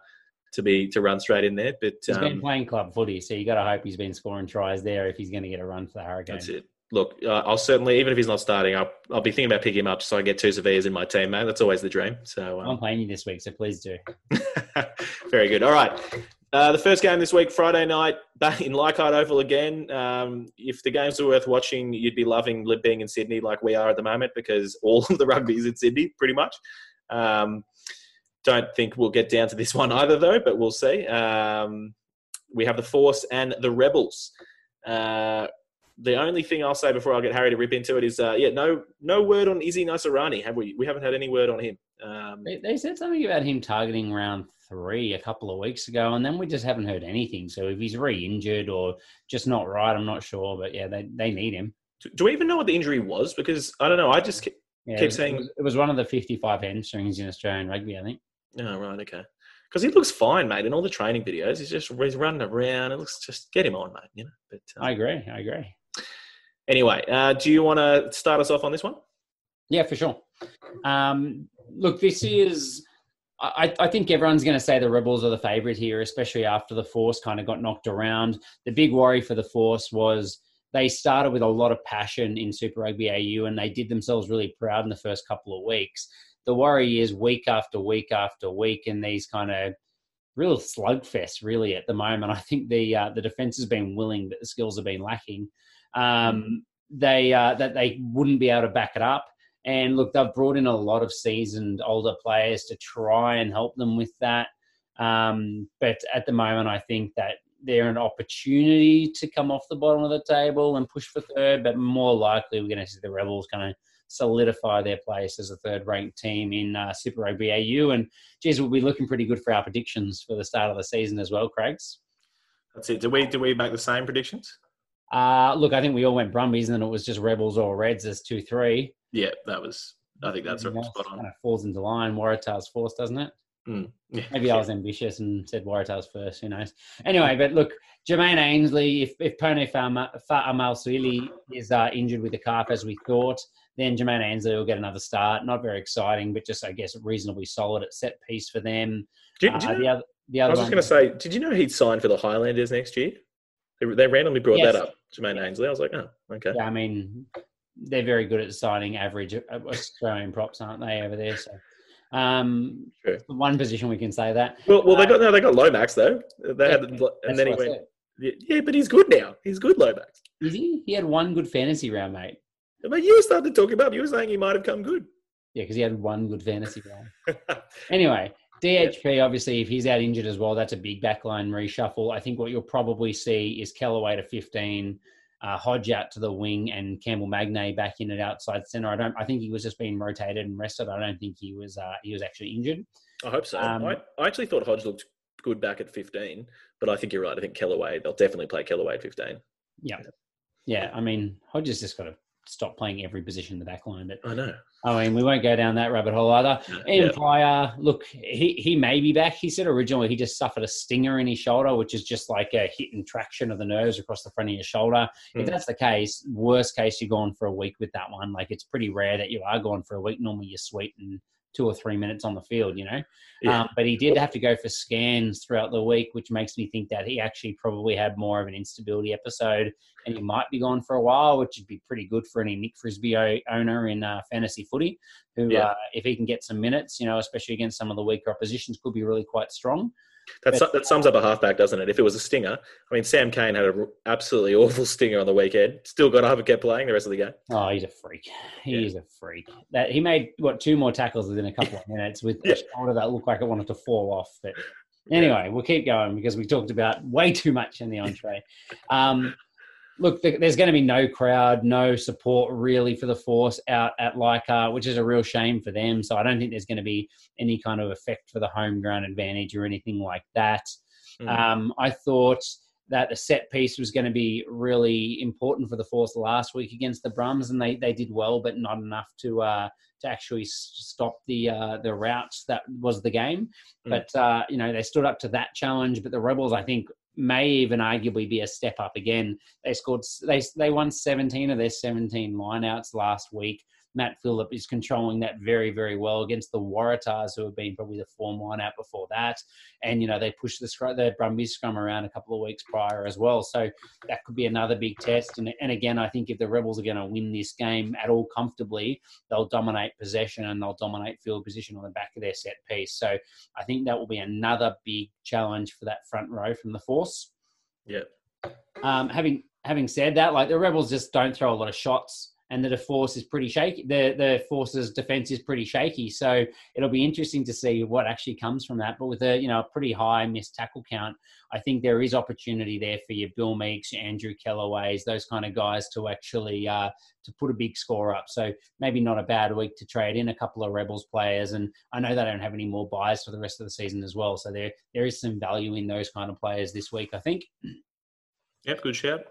to be to run straight in there. But He's been um, playing club footy, so you got to hope he's been scoring tries there if he's going to get a run for the Hurricanes. that's it. Look, uh, I'll certainly, even if he's not starting, I'll, I'll be thinking about picking him up so I get two Saveas in my team, mate. That's always the dream. So um, I'm playing you this week, so please do. Very good. All right. Uh, the first game this week, Friday night, back in Leichhardt Oval again. Um, if the games are worth watching, you'd be loving being in Sydney like we are at the moment because all of the rugby is in Sydney, pretty much. Um, don't think we'll get down to this one either, though, but we'll see. Um, we have the Force and the Rebels. Uh, the only thing I'll say before I get Harry to rip into it is, uh, yeah, no, no word on Izzy Naisarani. Have we? We haven't had any word on him. Um, They, they said something about him targeting round three a couple of weeks ago, and then we just haven't heard anything. So if he's re-injured or just not right, I'm not sure. But yeah, they, they need him. do, do we even know what the injury was? Because I don't know. I just ke- Yeah, Keep it was- saying- it was, it was one of the 55 hamstrings in Australian rugby, I think. Oh, right, okay. Because he looks fine, mate. In all the training videos, he's just he's running around. It looks just get him on, mate. You know. But uh, I agree. I agree. Anyway, uh, do you want to start us off on this one? Yeah, for sure. Um, look, this is. I, I think everyone's going to say the Rebels are the favourite here, especially after the Force kind of got knocked around. The big worry for the Force was they started with a lot of passion in Super Rugby AU and they did themselves really proud in the first couple of weeks. The worry is week after week after week in these kind of real slugfest, really, at the moment. I think the uh, the defence has been willing, but the skills have been lacking. Um, they uh, that they wouldn't be able to back it up. And look, they've brought in a lot of seasoned older players to try and help them with that. Um, but at the moment, I think that they're an opportunity to come off the bottom of the table and push for third. But more likely, we're going to see the Rebels kind of solidify their place as a third-ranked team in uh, Super Rugby AU. And geez, we'll be looking pretty good for our predictions for the start of the season as well, Craigs. That's it. Do we do we make the same predictions? Uh, look, I think we all went Brumbies, and then it was just Rebels or Reds as two three. Yeah, that was. I think that's Everything spot else on. Kind of falls into line. Waratahs Force, doesn't it? Mm. Yeah. Maybe I was ambitious and said Waratahs first. Who knows? Anyway, but look, Jermaine Ainsley, if if Pone Fa'amausili is uh, injured with the calf as we thought, then Jermaine Ainsley will get another start. Not very exciting, but just I guess reasonably solid at set piece for them. Do, Uh, you know, the other, the I was just going to say, did you know he'd signed for the Highlanders next year? They, they randomly brought Yes. that up, Jermaine Ainsley. I was like, oh, okay. Yeah, I mean, they're very good at signing average uh, Australian props, aren't they, over there? So, Um, True. one position we can say that. Well, well, they Uh, got no, they got Lomax though. They had, Yeah, and then he went. Yeah, but he's good now. He's good, Lomax. Is he? He had one good fantasy round, mate. But you started talking about. him. You were saying he might have come good. Yeah, because he had one good fantasy round. Anyway, DHP, obviously, if he's out injured as well, that's a big backline reshuffle. I think what you'll probably see is Kellaway to 15, uh, Hodge out to the wing, and Campbell Magnay back in at outside centre. I don't. I think he was just being rotated and rested. I don't think he was. Uh, he was actually injured. I hope so. Um, I, I actually thought Hodge looked good back at 15, but I think you're right. I think Kellaway, they'll definitely play Kellaway at 15. Yeah, yeah. I mean, Hodge has just got to stop playing every position in the back line. But I know. I mean, we won't go down that rabbit hole either. Yeah. Ian look, he, he may be back. He said originally he just suffered a stinger in his shoulder, which is just like a hit and traction of the nerves across the front of your shoulder. If Mm. that's the case, worst case, you're gone for a week with that one. Like it's pretty rare that you are gone for a week. Normally you're sweet and two or three minutes on the field, you know. Yeah. Um, but he did have to go for scans throughout the week, which makes me think that he actually probably had more of an instability episode and he might be gone for a while, which would be pretty good for any Nick Frisby owner in uh, fantasy footy, who, Yeah. uh, if he can get some minutes, you know, especially against some of the weaker oppositions, could be really quite strong. That's, that sums up a halfback, doesn't it? If it was a stinger, I mean, Sam Cane had an absolutely awful stinger on the weekend. Still got up and kept playing the rest of the game. Oh, he's a freak. He Yeah. is a freak. That he made what two more tackles within a couple of minutes with Yeah. a shoulder that looked like it wanted to fall off. But anyway, we'll keep going because we talked about way too much in the entree. Um, look, there's going to be no crowd, no support really for the force out at Leica, which is a real shame for them. So I don't think there's going to be any kind of effect for the home ground advantage or anything like that. Mm. Um, I thought that the set piece was going to be really important for the Force last week against the Brums, and they, they did well, but not enough to uh, to actually stop the uh, the routes that was the game. Mm. But uh, you know they stood up to that challenge. But the Rebels, I think, may even arguably be a step up again. They scored they they won 17 of their 17 lineouts last week. Matt Phillip is controlling that very, very well against the Waratahs, who have been probably the form line out before that. And, you know, they pushed the, scrum, the Brumbies scrum around a couple of weeks prior as well. So that could be another big test. And, and again, I think if the Rebels are going to win this game at all comfortably, they'll dominate possession and they'll dominate field position on the back of their set piece. So I think that will be another big challenge for that front row from the Force. Yeah. Um, having having said that, like the Rebels just don't throw a lot of shots, and the force is pretty shaky. The the force's defense is pretty shaky, so it'll be interesting to see what actually comes from that. But with a you know a pretty high missed tackle count, I think there is opportunity there for your Bill Meakes, Andrew Kellaways, those kind of guys to actually uh, to put a big score up. So maybe not a bad week to trade in a couple of Rebels players, and I know they don't have any more buys for the rest of the season as well. So there there is some value in those kind of players this week, I think Yep, good shout.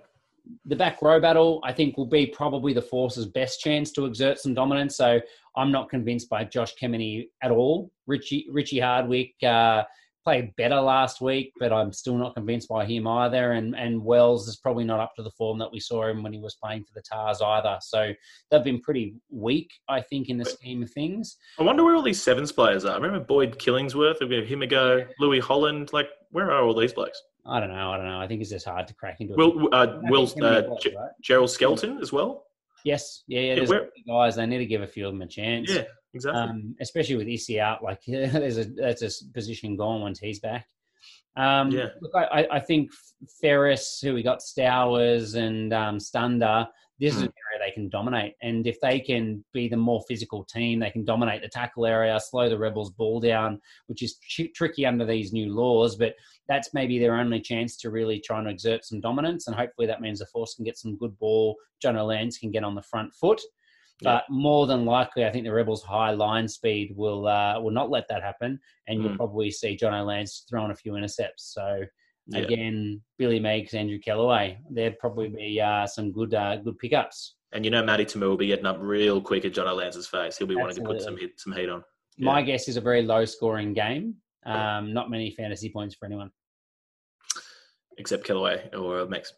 The back row battle, I think, will be probably the Force's best chance to exert some dominance. So I'm not convinced by Josh Kemeny at all. Richie Richie Hardwick uh, played better last week, but I'm still not convinced by him either. And and Wells is probably not up to the form that we saw him when he was playing for the Tahs either. So they've been pretty weak, I think, in the scheme of things. I wonder where all these sevens players are. I remember Boyd Killingsworth, we have him ago, Louis Holland. Like, where are all these blokes? I don't know. I don't know. I think it's just hard to crack into. Will, uh, Will, uh, G- right? Gerald Skelton as well? Yes. Yeah. Yeah. There's guys. They need to give a few of them a chance. Yeah, exactly. um, especially with Issy out. Like there's a that's a position gone once he's back. Um, Yeah. Look, I, I- think Ferris, who we got Stowers and um, Stander, this is Hmm. They can dominate. And if they can be the more physical team, they can dominate the tackle area, slow the Rebels' ball down, which is tr- tricky under these new laws. But that's maybe their only chance to really try and exert some dominance. And hopefully that means the Force can get some good ball. Jono Lance can get on the front foot. But more than likely, I think the Rebels' high line speed will uh, will not let that happen, and you'll Mm. probably see Jono Lance throwing a few intercepts. So Yeah. again, Billy Meakes, Andrew Kellaway, there'd probably be uh, some good uh, good pickups. And you know, Matty Toomua will be getting up real quick at Jono Lance's face. He'll be wanting to put some Absolutely. heat, some heat on. Yeah. My guess is a very low scoring game. Um, not many fantasy points for anyone. Except Kellaway or Max.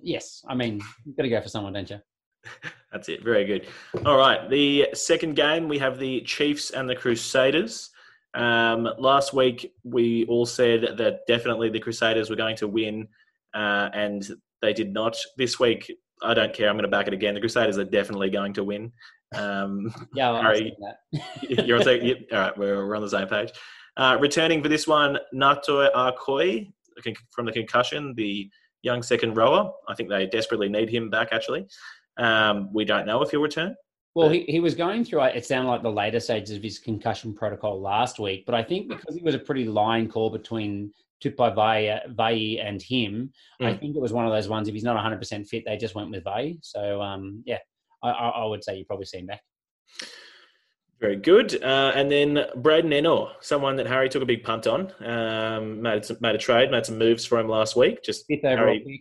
Yes, I mean you've got to go for someone, don't you? That's it. Very good. All right. The second game, we have the Chiefs and the Crusaders. Um, last week, we all said that definitely the Crusaders were going to win, uh, and they did not. This week, I don't care. I'm going to back it again. The Crusaders are definitely going to win. Um, Yeah, well, Harry- I've seen that. you're on, yep, all right, we're, we're on the same page. Uh, returning for this one, Nato Arkoi from the concussion, the young second rower. I think they desperately need him back, actually. Um, we don't know if he'll return. Well, he, he was going through, it sounded like the later stages of his concussion protocol last week, but I think because it was a pretty line call between Tupou Vaa'i, Vaa'i and him, I Mm. think it was one of those ones, if he's not 100% fit, they just went with Vaa'i. So, um, yeah, I, I, I would say you probably see him back. Very good. Uh, and then Braydon Ennor, someone that Harry took a big punt on, um, made, some, made a trade, made some moves for him last week. Just Fifth overall Harry, pick.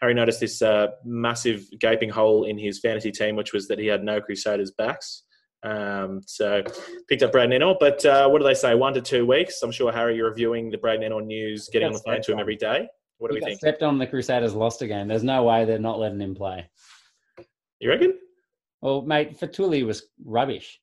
Harry noticed this uh, massive gaping hole in his fantasy team, which was that he had no Crusaders backs. Um, so picked up Braydon Ennor. But uh, what do they say? One to two weeks. I'm sure Harry, you're reviewing the Braydon Ennor news, getting on the phone to him every day. What do He we think? stepped on the Crusaders lost again. There's no way they're not letting him play. You reckon? Well, mate, Fetuli was rubbish.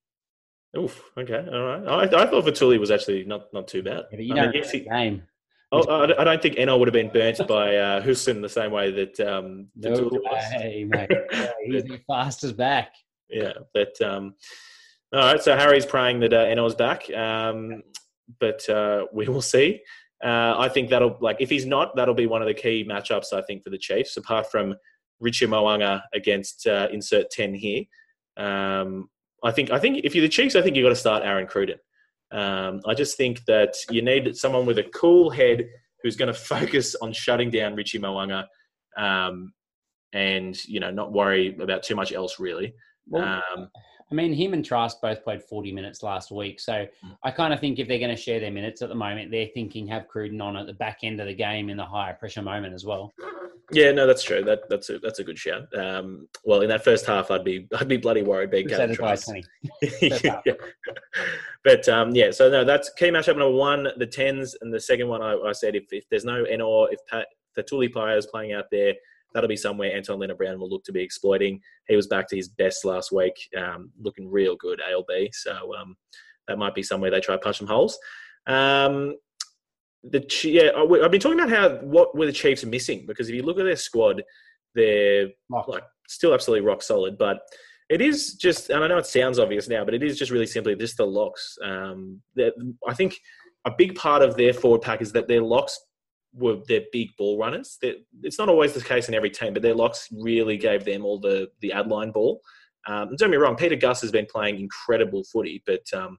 Oof. Okay. All right. I, I thought Vituli was actually not, not too bad. Yeah, you I don't mean, yes, he- game. Oh, I I don't think Ennor would have been burnt by uh, Hussein the same way that um, No way, mate. Yeah, He's the fastest back. Yeah, but um, all right. So Harry's praying that uh, Ennor's back, um, but uh, we will see. Uh, I think that'll like if he's not, that'll be one of the key matchups I think for the Chiefs. Apart from Richie Mo'unga against uh, insert ten here, um, I think I think if you're the Chiefs, I think you've got to start Aaron Cruden. Um, I just think that you need someone with a cool head who's going to focus on shutting down Richie Mo'unga, um, and you know not worry about too much else really. Well, Um, I mean, him and Trask both played 40 minutes last week. So Mm. I kind of think if they're going to share their minutes at the moment, they're thinking have Cruden on at the back end of the game in the higher pressure moment as well. Yeah, no, that's true. That that's a that's a good shout. Um, well, in that first half, I'd be I'd be bloody worried being Gavin Trask. 20. First half. yeah. But um, yeah, so no, that's key matchup number one, the tens, and the second one I, I said if, if there's no Ennor, if Pat, the Tuli Paya is playing out there, that'll be somewhere Anton Lienert-Brown will look to be exploiting. He was back to his best last week, um, looking real good ALB. So um, that might be somewhere they try to punch some holes. Um, the yeah, I've been talking about how what were the Chiefs missing because if you look at their squad, they're Lock. like still absolutely rock solid, but it is just, and I know it sounds obvious now, but it is just really simply just the locks. Um, I think a big part of their forward pack is that their locks were their big ball runners. They're, it's not always the case in every team, but their locks really gave them all the the ad line ball. Um, don't get me wrong, Pita Gus has been playing incredible footy, but um,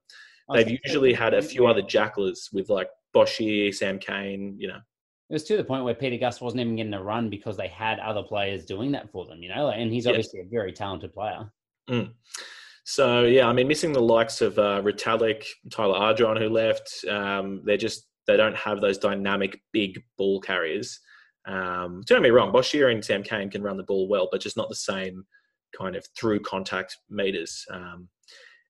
they've usually had a few other jacklers with like Boshier, Sam Cane, you know. It was to the point where Pita Gus wasn't even getting a run because they had other players doing that for them, you know? And he's Yeah. obviously a very talented player. So yeah, I mean, missing the likes of uh, Retallick, Tyler Ardron, who left. Um, they're just they don't have those dynamic big ball carriers. Um, don't get me wrong, Boshier and Sam Cane can run the ball well, but just not the same kind of through contact meters. Um,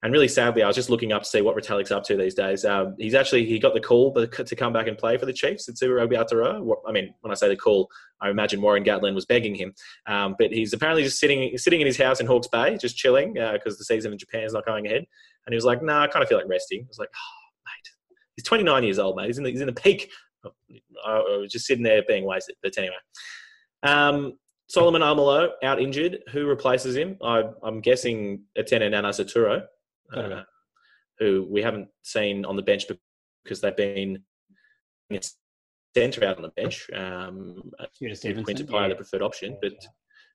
and really sadly, I was just looking up to see what Retallick's up to these days. Um, he's actually he got the call to come back and play for the Chiefs at Super Rugby Aotearoa. I mean, when I say the call, I imagine Warren Gatland was begging him. Um, but he's apparently just sitting sitting in his house in Hawke's Bay, just chilling because the season in Japan is not going ahead. And he was like, "Nah, I kind of feel like resting." I was like, oh, "Mate, he's 29 years old, mate. He's in the, he's in the peak." I, I was just sitting there being wasted. But anyway, um, Solomon Alaimalo out injured. Who replaces him? I, I'm guessing Etene Nanai-Seturo, uh, who we haven't seen on the bench because they've been centre out on the bench. Um, Stevenson. Quinton yeah. Pye, the preferred option, but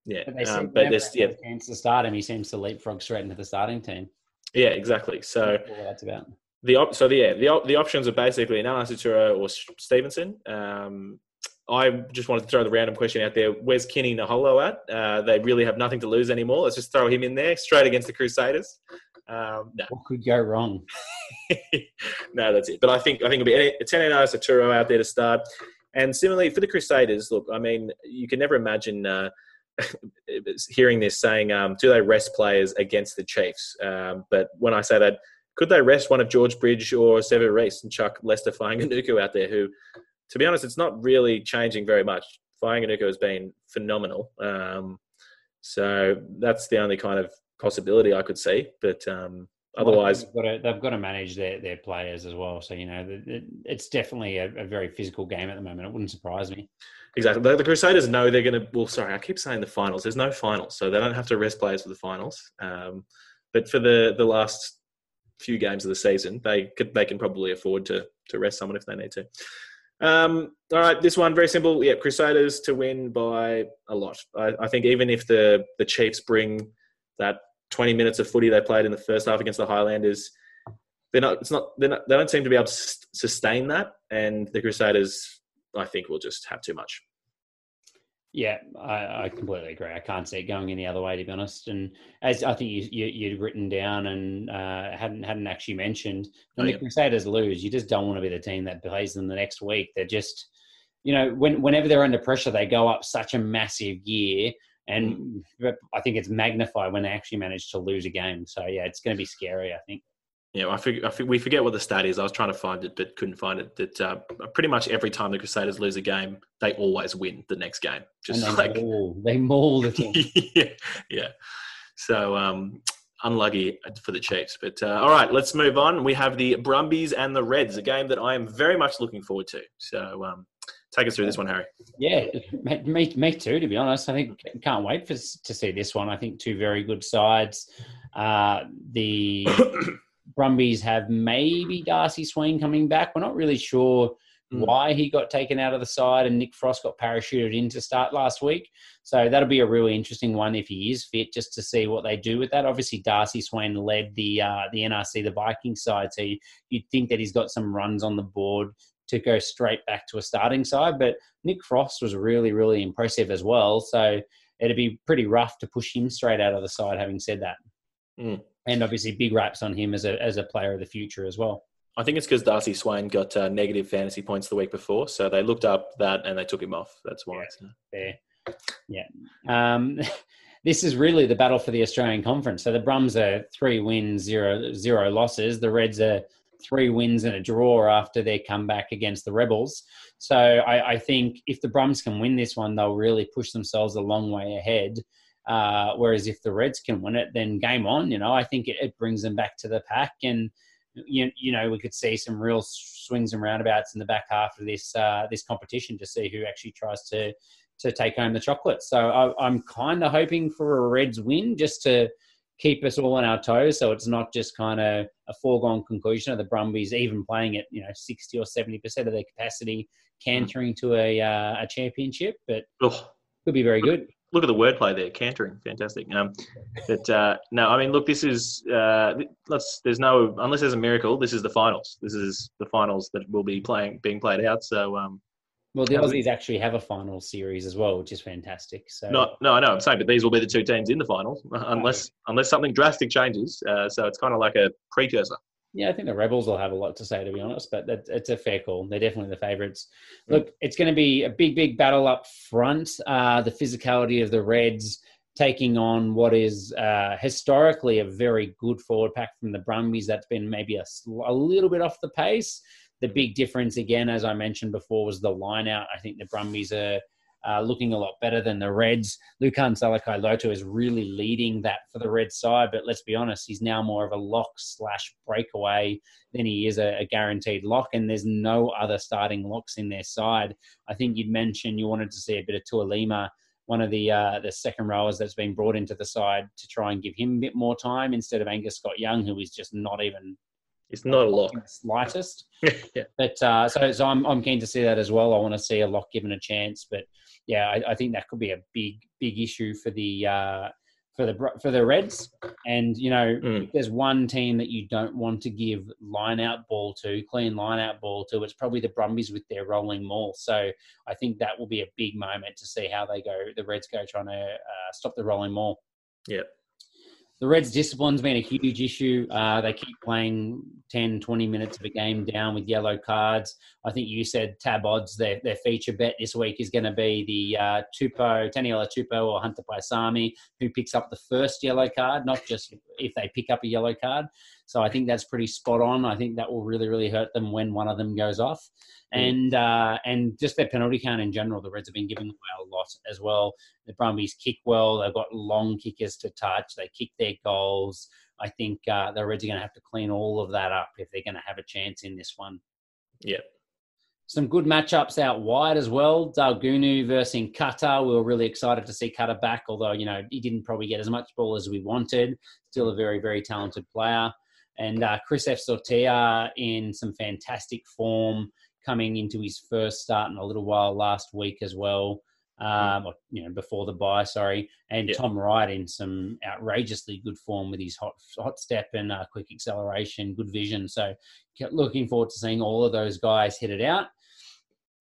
yeah, But, they um, but there's yeah, chance to start him, he seems to leapfrog straight into the starting team. yeah, exactly. So that's about. The op- so the yeah the op- the options are basically Nanai-Seturo or Stevenson. Um, I just wanted to throw the random question out there. Where's Kenny Naholo at? Uh, they really have nothing to lose anymore. Let's just throw him in there straight against the Crusaders. Um, no, What could go wrong? no, that's it. But I think I think it'll be Etene Nanai-Seturo out there to start. And similarly for the Crusaders, look, I mean, you can never imagine uh, hearing this saying, um, do they rest players against the Chiefs? Um, but when I say that, could they rest one of George Bridge or Sevu Reece and chuck Leicester Fainga'anuku out there, who, to be honest, it's not really changing very much. Fainga'anuku has been phenomenal. Um, so that's the only kind of possibility I could see. But um, otherwise, they've got, to, they've got to manage their, their players as well. So you know, it, it's definitely a, a very physical game at the moment. It wouldn't surprise me. Exactly. The, the Crusaders know they're going to. Well, sorry, I keep saying the finals. There's no finals, so they don't have to rest players for the finals. Um, but for the the last few games of the season, they could they can probably afford to to rest someone if they need to. Um, all right, this one very simple. Yeah, Crusaders to win by a lot. I, I think even if the the Chiefs bring that 20 minutes of footy they played in the first half against the Highlanders, they're not. It's not. They're not, they don't seem to be able to sustain that, and the Crusaders, I think, will just have too much. Yeah, I, I, completely agree. I can't see it going any other way, to be honest. And as I think you, you would written down and uh, hadn't hadn't actually mentioned, when oh, the Crusaders lose, you just don't want to be the team that plays them the next week. They're just, you know, when, whenever they're under pressure, they go up such a massive gear, and mm. I think it's magnified when they actually manage to lose a game. So yeah, it's going to be scary. I think. Yeah, I think, I think we forget what the stat is. I was trying to find it, but couldn't find it. That uh, pretty much every time the Crusaders lose a game, they always win the next game. Just they like maul. they maul the team. yeah, yeah. So um, unlucky for the Chiefs. But uh, all right, let's move on. We have the Brumbies and the Reds, a game that I am very much looking forward to. So um, take us through this one, Harry. Yeah, me, me too. To be honest, I think can't wait for to see this one. I think two very good sides. Uh, the Brumbies have maybe Darcy Swain coming back. We're not really sure mm. why he got taken out of the side and Nick Frost got parachuted in to start last week. So that'll be a really interesting one if he is fit, just to see what they do with that. Obviously, Darcy Swain led the uh, the NRC, the Viking side, so you'd think that he's got some runs on the board to go straight back to a starting side. But Nick Frost was really, really impressive as well. So it'd be pretty rough to push him straight out of the side. Having said that. Mm and obviously big raps on him as a as a player of the future as well. I think it's because Darcy Swain got uh, negative fantasy points the week before, so they looked up that and they took him off. That's why. Yeah. So. Yeah. Um, this is really the battle for the Australian Conference. So the Brums are three wins, zero zero losses. The Reds are three wins and a draw after their comeback against the Rebels. So I, I think if the Brums can win this one, they'll really push themselves a long way ahead. Uh, whereas if the Reds can win it, then game on. You know, I think it, it, brings them back to the pack, and you, you know we could see some real swings and roundabouts in the back half of this uh, this competition to see who actually tries to to take home the chocolate. So I, am kind of hoping for a Reds win just to keep us all on our toes, so it's not just kind of a foregone conclusion of the Brumbies even playing at you know 60 or 70 percent of their capacity, cantering to a uh, a championship, but. Could be very good look at the wordplay there, cantering, fantastic. Um, but uh, no, I mean, look, this is uh, let's. There's no unless there's a miracle. This is the finals. This is the finals that will be playing being played out. So. Um, well, the Aussies actually have a final series as well, which is fantastic. So no, no, I know. I'm saying, but these will be the two teams in the finals, unless unless something drastic changes. Uh, so it's kind of like a precursor. Yeah, I think the Rebels will have a lot to say, to be honest, but that, it's a fair call. They're definitely the favourites. Mm. Look, it's going to be a big, big battle up front. Uh, the physicality of the Reds taking on what is uh, historically a very good forward pack from the Brumbies that's been maybe a, a little bit off the pace. The big difference, again, as I mentioned before, was the line out. I think the Brumbies are uh, looking a lot better than the Reds. Lukhan Salakaia-Loto is really leading that for the Red side, but let's be honest, he's now more of a lock slash breakaway than he is a, a, guaranteed lock, and there's no other starting locks in their side. I think you'd mentioned you wanted to see a bit of Tuilima, one of the uh, the second rowers that's been brought into the side to try and give him a bit more time instead of Angus Scott Young, who is just not even it's not a lock. Slightest. yeah. But uh, so, so I'm, I'm keen to see that as well. I want to see a lock given a chance. But yeah, I, I think that could be a big, big issue for the uh, for the for the Reds. And you know, mm. if there's one team that you don't want to give line out ball to, clean line out ball to, it's probably the Brumbies with their rolling maul. So I think that will be a big moment to see how they go. The Reds go trying to uh, stop the rolling maul. Yeah the Reds' discipline's been a huge issue. Uh, they keep playing 10, 20 minutes of a game down with yellow cards. I think you said tab odds, their, their feature bet this week is going to be the uh, Tupou, Taniela Tupou or Hunter Paisami, who picks up the first yellow card, not just if they pick up a yellow card. So I think that's pretty spot on. I think that will really, really hurt them when one of them goes off. Mm. And uh, and just their penalty count in general, the Reds have been giving away a lot as well. The Brumbies kick well. They've got long kickers to touch. They kick their goals. I think uh, the Reds are going to have to clean all of that up if they're going to have a chance in this one. Yeah. Some good matchups out wide as well. Daugunu versus Kata. We were really excited to see Kata back, although, you know, he didn't probably get as much ball as we wanted. Still a very, very talented player. And uh, Chris Feauai-Sautia in some fantastic form coming into his first start in a little while last week as well. Um, or, you know, before the buy, sorry, and Yeah. Tom Wright in some outrageously good form with his hot hot step and uh, quick acceleration, good vision. So, looking forward to seeing all of those guys hit it out.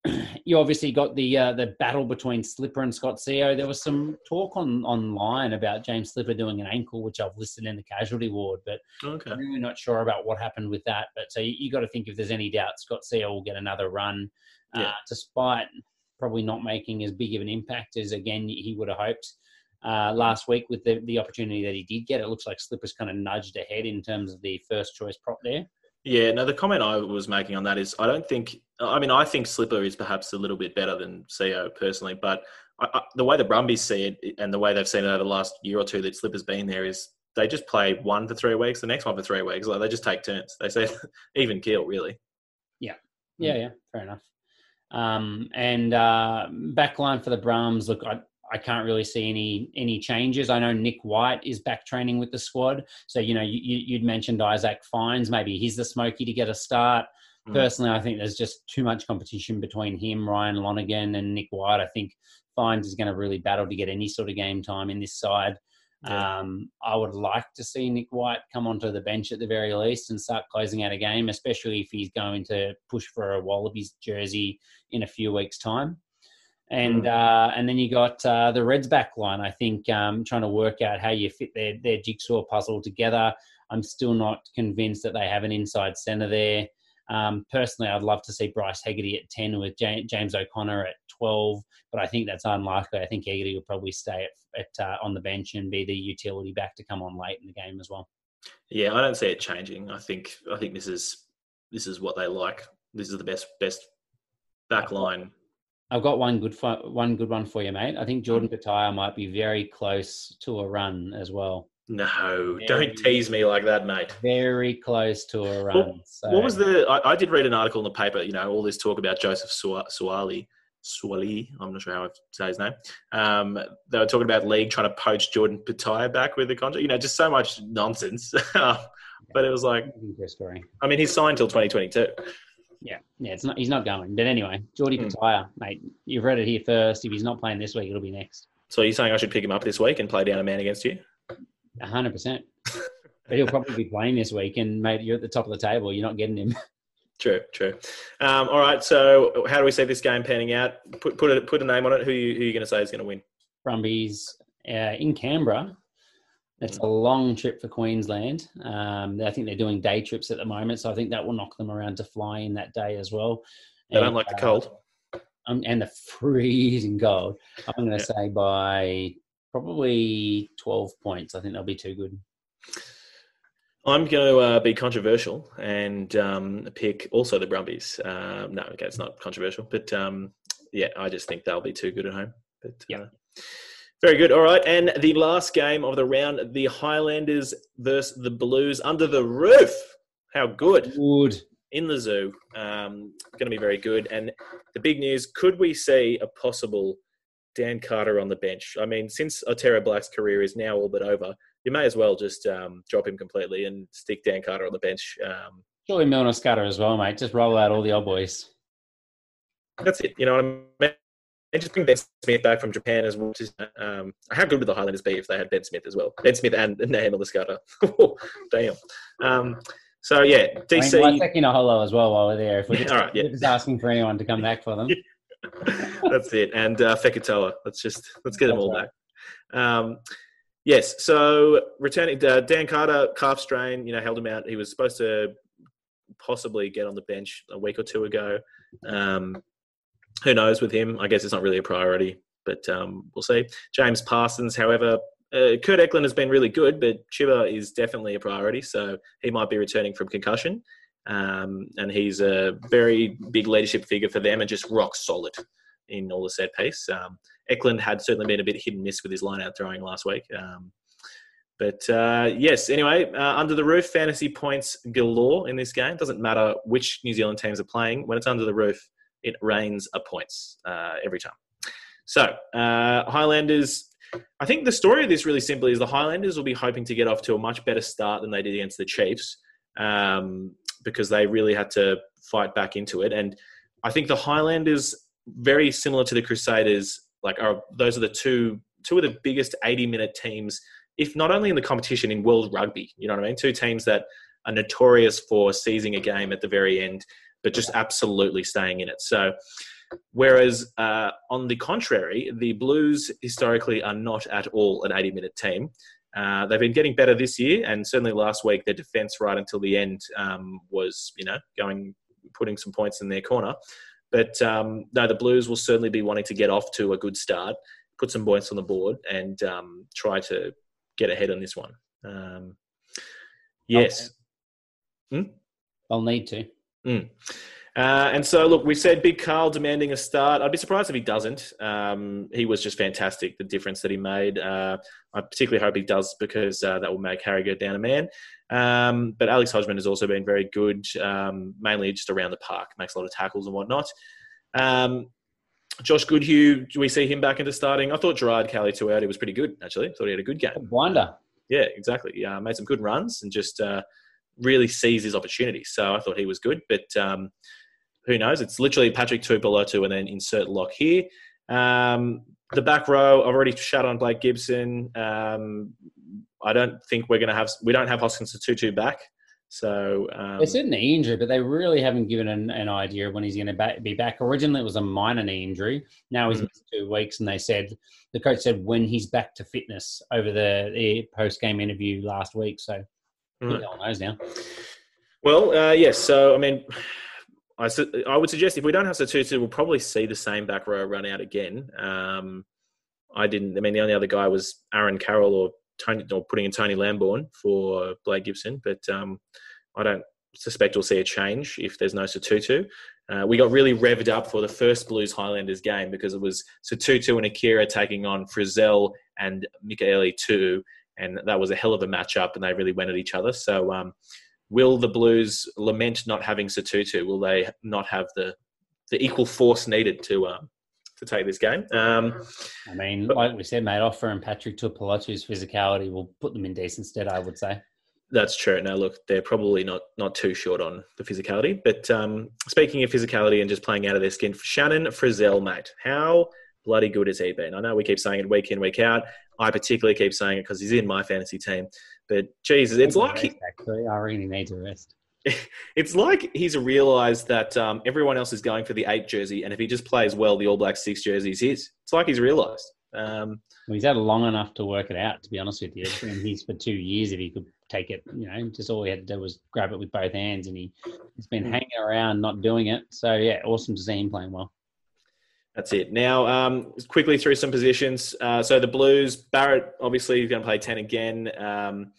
you obviously got the uh, the battle between Slipper and Scott Sio. There was some talk on online about James Slipper doing an ankle, which I've listed in the casualty ward, but Okay. I'm really not sure about what happened with that. But so you, you got to think if there's any doubt, Scott Sio will get another run, uh, Yeah. despite probably not making as big of an impact as again he would have hoped. Uh, last week with the, the opportunity that he did get, it looks like Slipper's kind of nudged ahead in terms of the first choice prop there. Yeah, no, the comment I was making on that is I don't think, I mean, I think Slipper is perhaps a little bit better than Sio personally, but I, I, the way the Brumbies see it and the way they've seen it over the last year or two that Slipper's been there is they just play one for three weeks, the next one for three weeks. Like they just take turns. They say even kill, really. Yeah, yeah, yeah, fair enough. Um, and uh, backline for the Brums, look, I, I can't really see any any changes. I know Nick White is back training with the squad, so you know you, you'd mentioned Isaac Fines. Maybe he's the smoky to get a start. Mm. Personally, I think there's just too much competition between him, Ryan Lonergan, and Nick White. I think Fines is going to really battle to get any sort of game time in this side. Yeah. Um, I would like to see Nick White come onto the bench at the very least and start closing out a game, especially if he's going to push for a Wallabies jersey in a few weeks' time. And uh, and then you got uh, the Reds back line. I think um, trying to work out how you fit their their jigsaw puzzle together. I'm still not convinced that they have an inside centre there. Um, personally, I'd love to see Bryce Hegarty at 10 with Ja- James O'Connor at 12, but I think that's unlikely. I think Hegarty will probably stay at, at uh, on the bench and be the utility back to come on late in the game as well. Yeah, I don't see it changing. I think I think this is this is what they like. This is the best best back line. I've got one good for, one good one for you, mate. I think Jordan Petaia might be very close to a run as well. No, Very- don't tease me like that, mate. Very close to a run. so, What was the? I, I did read an article in the paper. You know, all this talk about Joseph Suaalii, Suaalii. I'm not sure how I say his name. Um, they were talking about league trying to poach Jordan Petaia back with the contract. You know, just so much nonsense. but it was like, I mean, he's signed till 2022. Yeah, yeah, it's not. He's not going. But anyway, Jordy Hmm. Petaia, mate, you've read it here first. If he's not playing this week, it'll be next. So you're saying I should pick him up this week and play down a man against you? hundred percent. But he'll probably be playing this week, and mate, you're at the top of the table. You're not getting him. True, true. Um, all right. So how do we see this game panning out? Put put a put a name on it. Who you, who you going to say is going to win? Brumbies uh, in Canberra. It's a long trip for Queensland. Um, I think they're doing day trips at the moment, so I think that will knock them around to fly in that day as well. They don't like the uh, cold. um, and the freezing cold. I'm going to Yeah. say by probably 12 points. I think they'll be too good. I'm going to uh, be controversial and um, pick also the Brumbies. Um, no, okay, it's not controversial, but um, yeah, I just think they'll be too good at home. But Yeah. uh, very good. All right, and the last game of the round, the Highlanders versus the Blues under the roof. How good Good. in the zoo. Um, going to be very good. And the big news: could we see a possible Dan Carter on the bench? I mean, since Otere Black's career is now all but over, you may as well just um, drop him completely and stick Dan Carter on the bench. Um, Surely Milner-Skudder as well, mate. Just roll out all the old boys. that's it. You know what I mean? And just bring Ben Smith back from Japan as well. Um, how good would the Highlanders be if they had Ben Smith as well? Ben Smith and Naheem Skudder. Damn. Um, so yeah, I DC. mean, like taking a holo as well while we're there. If we're just, All right, yeah. just asking for anyone to come back for them. That's it. And uh, Fekitoa. Let's just let's get them all right. back. Um, yes. So returning uh, Dan Carter calf strain. You know, held him out. He was supposed to possibly get on the bench a week or two ago. Um, who knows with him? I guess it's not really a priority, but um, we'll see. James Parsons, however. Uh, Kurt Eklund has been really good, but Chiba is definitely a priority, so he might be returning from concussion. Um, and he's a very big leadership figure for them and just rock solid in all the set piece. Um, Eklund had certainly been a bit hit and miss with his line out throwing last week. Um, but uh, yes, anyway, uh, under the roof, fantasy points galore in this game. Doesn't matter which New Zealand teams are playing. When it's under the roof, it rains a points uh, every time. So uh, Highlanders. I think the story of this really simply is the Highlanders will be hoping to get off to a much better start than they did against the Chiefs um, because they really had to fight back into it. And I think the Highlanders, very similar to the Crusaders, like are those are the two two of the biggest 80 minute teams, if not only in the competition in world rugby. You know what I mean? Two teams that are notorious for seizing a game at the very end, but just absolutely staying in it. So, whereas uh, on the contrary, the Blues historically are not at all an 80 minute team. Uh, they've been getting better this year, and certainly last week their defence right until the end um, was, you know, going putting some points in their corner. But um, no, the Blues will certainly be wanting to get off to a good start, put some points on the board, and um, try to get ahead on this one. Um, yes. Hmm? They'll need to. Mm. Uh, and so, look, we said Big Carl demanding a start. I'd be surprised if he doesn't. Um, he was just fantastic, the difference that he made. Uh, I particularly hope he does because uh, that will make Harry go down a man. Um, but Alex Hodgman has also been very good, um, mainly just around the park, makes a lot of tackles and whatnot. Um, Josh Goodhue, do we see him back into starting? I thought Gerard Cowley-Tuioti. He was pretty good, actually. I thought he had a good game. Wonder. Yeah, exactly. Yeah, made some good runs and just uh, really seized his opportunities. So I thought he was good. But um, who knows? It's literally Patrick Tuipulotu and then insert lock here. Um, the back row, I've already shut on Blake Gibson. Um, I don't think we're going to have, we don't have Hoskins to 2 two back. So um, they said knee injury, but they really haven't given an, an idea of when he's going to be back. Originally, it was a minor knee injury. Now he's mm. missed two weeks, and they said the coach said when he's back to fitness over the, the post game interview last week. So who knows now? Well, uh, yes. So I mean, I, su- I would suggest if we don't have Sotutu, we'll probably see the same back row run out again. Um, I didn't. I mean, the only other guy was Aaron Carroll or Tony, or putting in Tony Lamborn for Blake Gibson, but um, I don't suspect we'll see a change if there's no Sotutu. Uh, we got really revved up for the first Blues Highlanders game because it was Sotutu and Akira taking on Frizzell and Mikaele-Tu'u, and that was a hell of a matchup, and they really went at each other. So um, will the Blues lament not having Sotutu? Will they not have the the equal force needed to um, to take this game? Um, I mean, but, like we said, mate, Ofa and Patrick Tuipulotu's physicality will put them in decent stead. I would say. That's true. Now, look, they're probably not not too short on the physicality. But um, speaking of physicality and just playing out of their skin, Shannon Frizzell, mate, how bloody good has he been? I know we keep saying it week in, week out. I particularly keep saying it because he's in my fantasy team. But Jesus, it's like he, actually, I really need to rest. It's like he's realised that um, everyone else is going for the eight jersey, and if he just plays well, the All Black six jersey is his. It's like he's realised. Um, well, he's had long enough to work it out. To be honest with you, and he's for two years. If he could take it, you know, just all he had to do was grab it with both hands, and he, he's been hmm. hanging around, not doing it. So yeah, awesome to see him playing well. That's it. Now, um, quickly through some positions. Uh, so the Blues, Barrett obviously going to play 10 again. Um,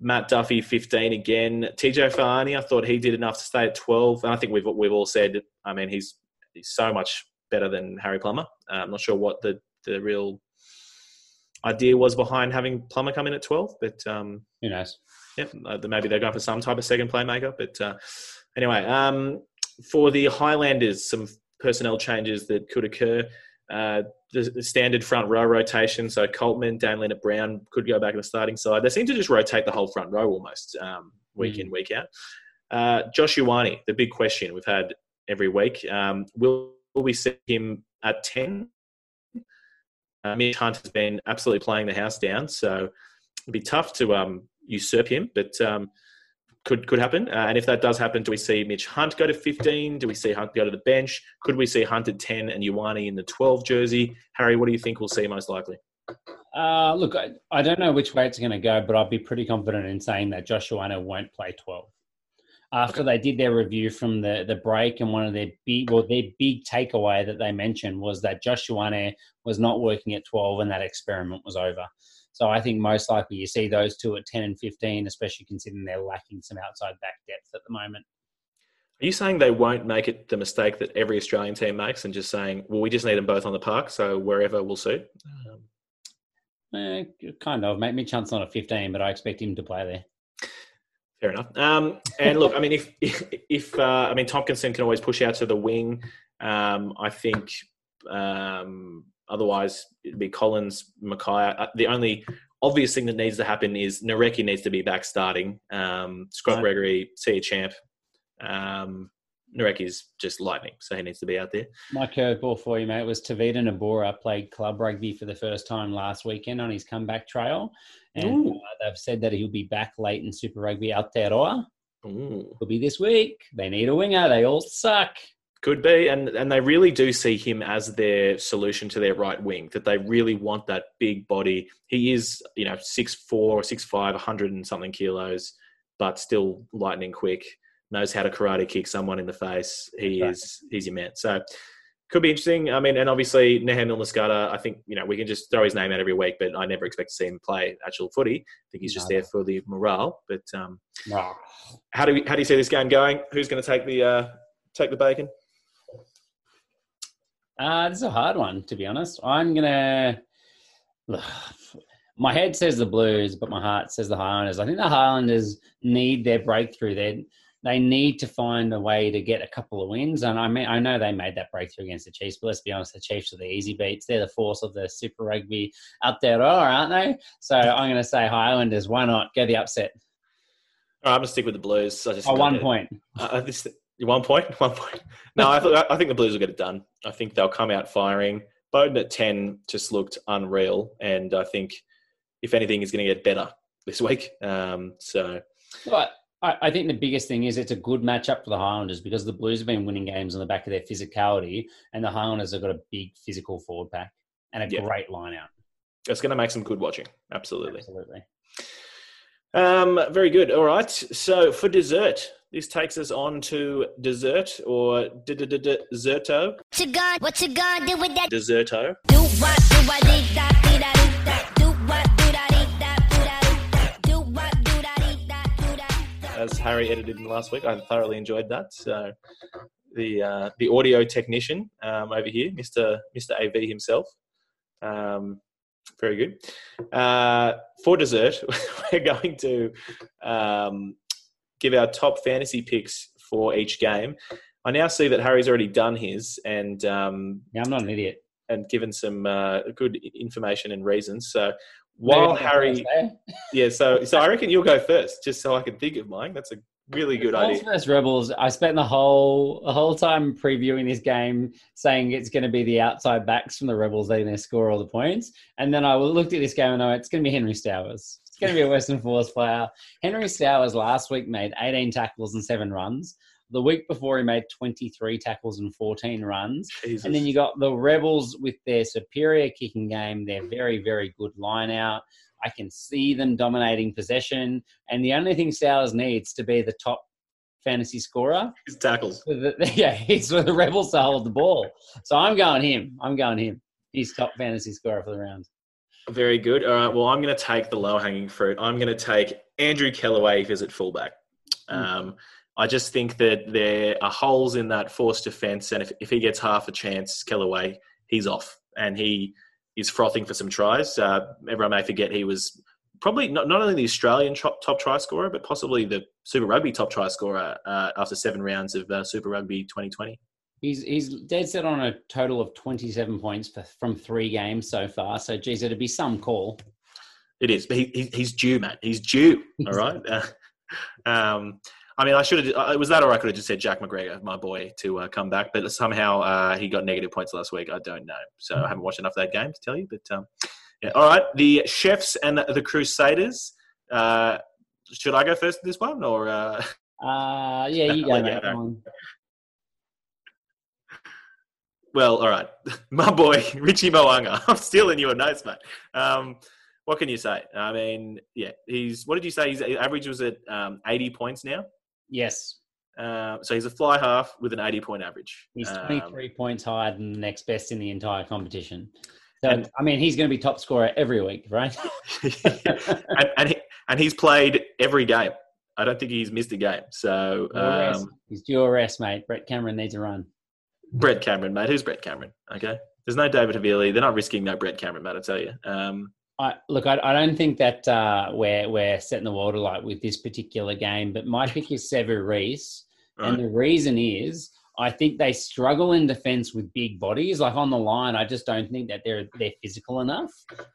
Matt Duffy, 15 again. TJ Faiane, I thought he did enough to stay at 12. And I think we've, we've all said, I mean, he's, he's so much better than Harry Plummer. Uh, I'm not sure what the, the real idea was behind having Plummer come in at 12, but um, who knows? Yeah, uh, maybe they're going for some type of second playmaker. But uh, anyway, um, for the Highlanders, some personnel changes that could occur. Uh, the, the, standard front row rotation. So Coltman, Dan Lienert-Brown could go back in the starting side. They seem to just rotate the whole front row almost um, week mm. in, week out. Uh, Josh Ioane, the big question we've had every week. Um, will, will, we see him at 10? Uh, Mitch Hunt has been absolutely playing the house down, so it'd be tough to um, usurp him. But um, could could happen. Uh, and if that does happen, do we see Mitch Hunt go to 15? Do we see Hunt go to the bench? Could we see Hunt at 10 and Ioane in the 12 jersey? Harry, what do you think we'll see most likely? Uh, look, I, I, don't know which way it's going to go, but I'd be pretty confident in saying that Josh Ioane won't play 12. After okay. they did their review from the, the break, and one of their big, well, their big takeaway that they mentioned was that Josh Ioane was not working at 12 and that experiment was over. So I think most likely you see those two at 10 and 15, especially considering they're lacking some outside back depth at the moment. Are you saying they won't make it the mistake that every Australian team makes and just saying, well, we just need them both on the park, so wherever will suit? Um, eh, kind of. Make me chance on a 15, but I expect him to play there. Fair enough. Um, and look, I mean, if if, if uh, I mean Tomkinson can always push out to the wing, Um, I think um, otherwise it'd be Collins, Mackay. Uh, the only obvious thing that needs to happen is Nareki needs to be back starting. Um, Scott Right. Gregory, see a champ. Um, Nareki's just lightning, so he needs to be out there. My curveball for you, mate, was Tevita Nabura played club rugby for the first time last weekend on his comeback trail. And uh, they've said that he'll be back late in Super Rugby Aotearoa. Ooh. Will be this week. They need a winger. They all suck. Could be, and and they really do see him as their solution to their right wing. That they really want that big body. He is, you know, six four or six four, six five, hundred and something kilos, but still lightning quick. Knows how to karate kick someone in the face. He Right. is he's your man. So could be interesting. I mean, and obviously Nehe Milner-Skudder, I think you know we can just throw his name out every week, but I never expect to see him play actual footy. I think he's just No. there for the morale. But um, Oh, how do we, how do you see this game going? Who's going to take the uh, take the bacon? Uh, this is a hard one, to be honest. I'm gonna. My head says the Blues, but my heart says the Highlanders. I think the Highlanders need their breakthrough. They they need to find a way to get a couple of wins. And I mean, I know they made that breakthrough against the Chiefs, but let's be honest, the Chiefs are the easy beats. They're the force of the Super Rugby up there, aren't they? So I'm going to say Highlanders. Why not go the upset? All right, I'm gonna stick with the Blues. I just Oh, one it. point. Uh, this, one point, one point. No, I, th- I think the Blues will get it done. I think they'll come out firing. Beauden at ten just looked unreal, and I think if anything, is going to get better this week. Um, so But I, I think the biggest thing is it's a good matchup for the Highlanders because the Blues have been winning games on the back of their physicality, and the Highlanders have got a big physical forward pack and a Yeah. great line out. it's going to make some good watching. Absolutely. Absolutely. Um, very good. All right. So for dessert, this takes us on to dessert or d- d- d- d- desserto. What you gonna, what you gonna do with that? Desserto. Do what, do what, what, what, da, as Harry edited in last week. I thoroughly enjoyed that. So the uh, the audio technician um, over here, Mister Mister AV himself, um, very good. Uh, for dessert, we're going to um, give our top fantasy picks for each game. I now see that Harry's already done his and um, Yeah, I'm not an idiot. and given some uh, good information and reasons. So while Harry, eh? yeah, so so I reckon you'll go first, just so I can think of mine. That's a really good Bulls idea. versus Rebels. I spent the whole the whole time previewing this game saying it's going to be the outside backs from the Rebels. They're going to score all the points, and then I looked at this game and I went, it's going to be Henry Stowers. Going to be a Western Force player. Henry Stowers last week made 18 tackles and seven runs. The week before he made 23 tackles and 14 runs. Jesus. And then you got the Rebels with their superior kicking game, their very, very good line out. I can see them dominating possession. And the only thing Stowers needs to be the top fantasy scorer, his tackles. yeah, he's for the Rebels to hold the ball. So I'm going him. I'm going him. He's top fantasy scorer for the round. Very good. All right. Well, I'm going to take the low hanging fruit. I'm going to take Andrew Kellaway if he's at fullback. Um, I just think that there are holes in that force defence, and if, if he gets half a chance, Kellaway, he's off, and he is frothing for some tries. Uh, everyone may forget he was probably not, not only the Australian top, top try scorer, but possibly the Super Rugby top try scorer uh, after seven rounds of uh, Super Rugby 2020. He's he's dead set on a total of 27 points for, from three games so far. So, geez, it'd be some call. It is, but he, he, he's due, man. He's due. All right. Uh, um, I mean, I should have. It was that, or I could have just said Jack McGregor, my boy, to uh, come back. But somehow uh, he got negative points last week. I don't know, so I haven't watched enough of that game to tell you. But um, yeah, all right. The Chiefs and the, Crusaders. Uh, should I go first in this one, or uh, Uh, yeah, you go, mate. No. Come on. well, all right, my boy Richie Mo'unga. I'm stealing your notes, mate. Um, what can you say? I mean, yeah, he's. What did you say? His average was at um, 80 points now. Yes. Uh, so he's a fly half with an 80 point average. He's Um, 23 points higher than the next best in the entire competition. So, And- I mean, he's going to be top scorer every week, right? and and, he, and he's played every game. I don't think he's missed a game. So um, he's due a rest, mate. Brett Cameron needs a run. Brett Cameron, mate. Who's Brett Cameron? Okay, there's no David Havili. They're not risking no Brett Cameron, mate. I tell you. Um, I, look, I, I don't think that uh, we're we're setting the world alight with this particular game, but my pick is Sevu Reece, right. and the reason is I think they struggle in defence with big bodies. Like on the line, I just don't think that they're they're physical enough.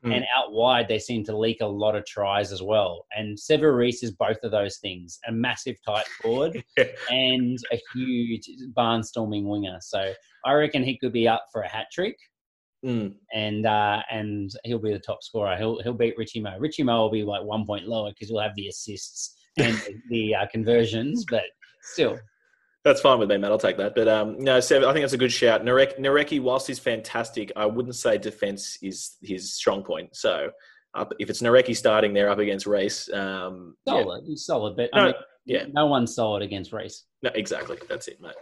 Mm. And out wide, they seem to leak a lot of tries as well. And Sevu Reece is both of those things: a massive tight forward and a huge barnstorming winger. So I reckon he could be up for a hat trick Mm. and uh, and he'll be the top scorer. He'll he'll beat Richie Mo. Richie Mo will be like one point lower because he'll have the assists and the, the uh, conversions, but still, That's fine with me, man. I'll take that. But um, no, Sev, I think that's a good shout. Narek, Nareki, whilst he's fantastic, I wouldn't say defense is his strong point. So up, if it's Nareki starting there up against Reece, um, yeah, solid, he's solid. But No, I mean, yeah. no one's solid against Reece. no, exactly. That's it, mate.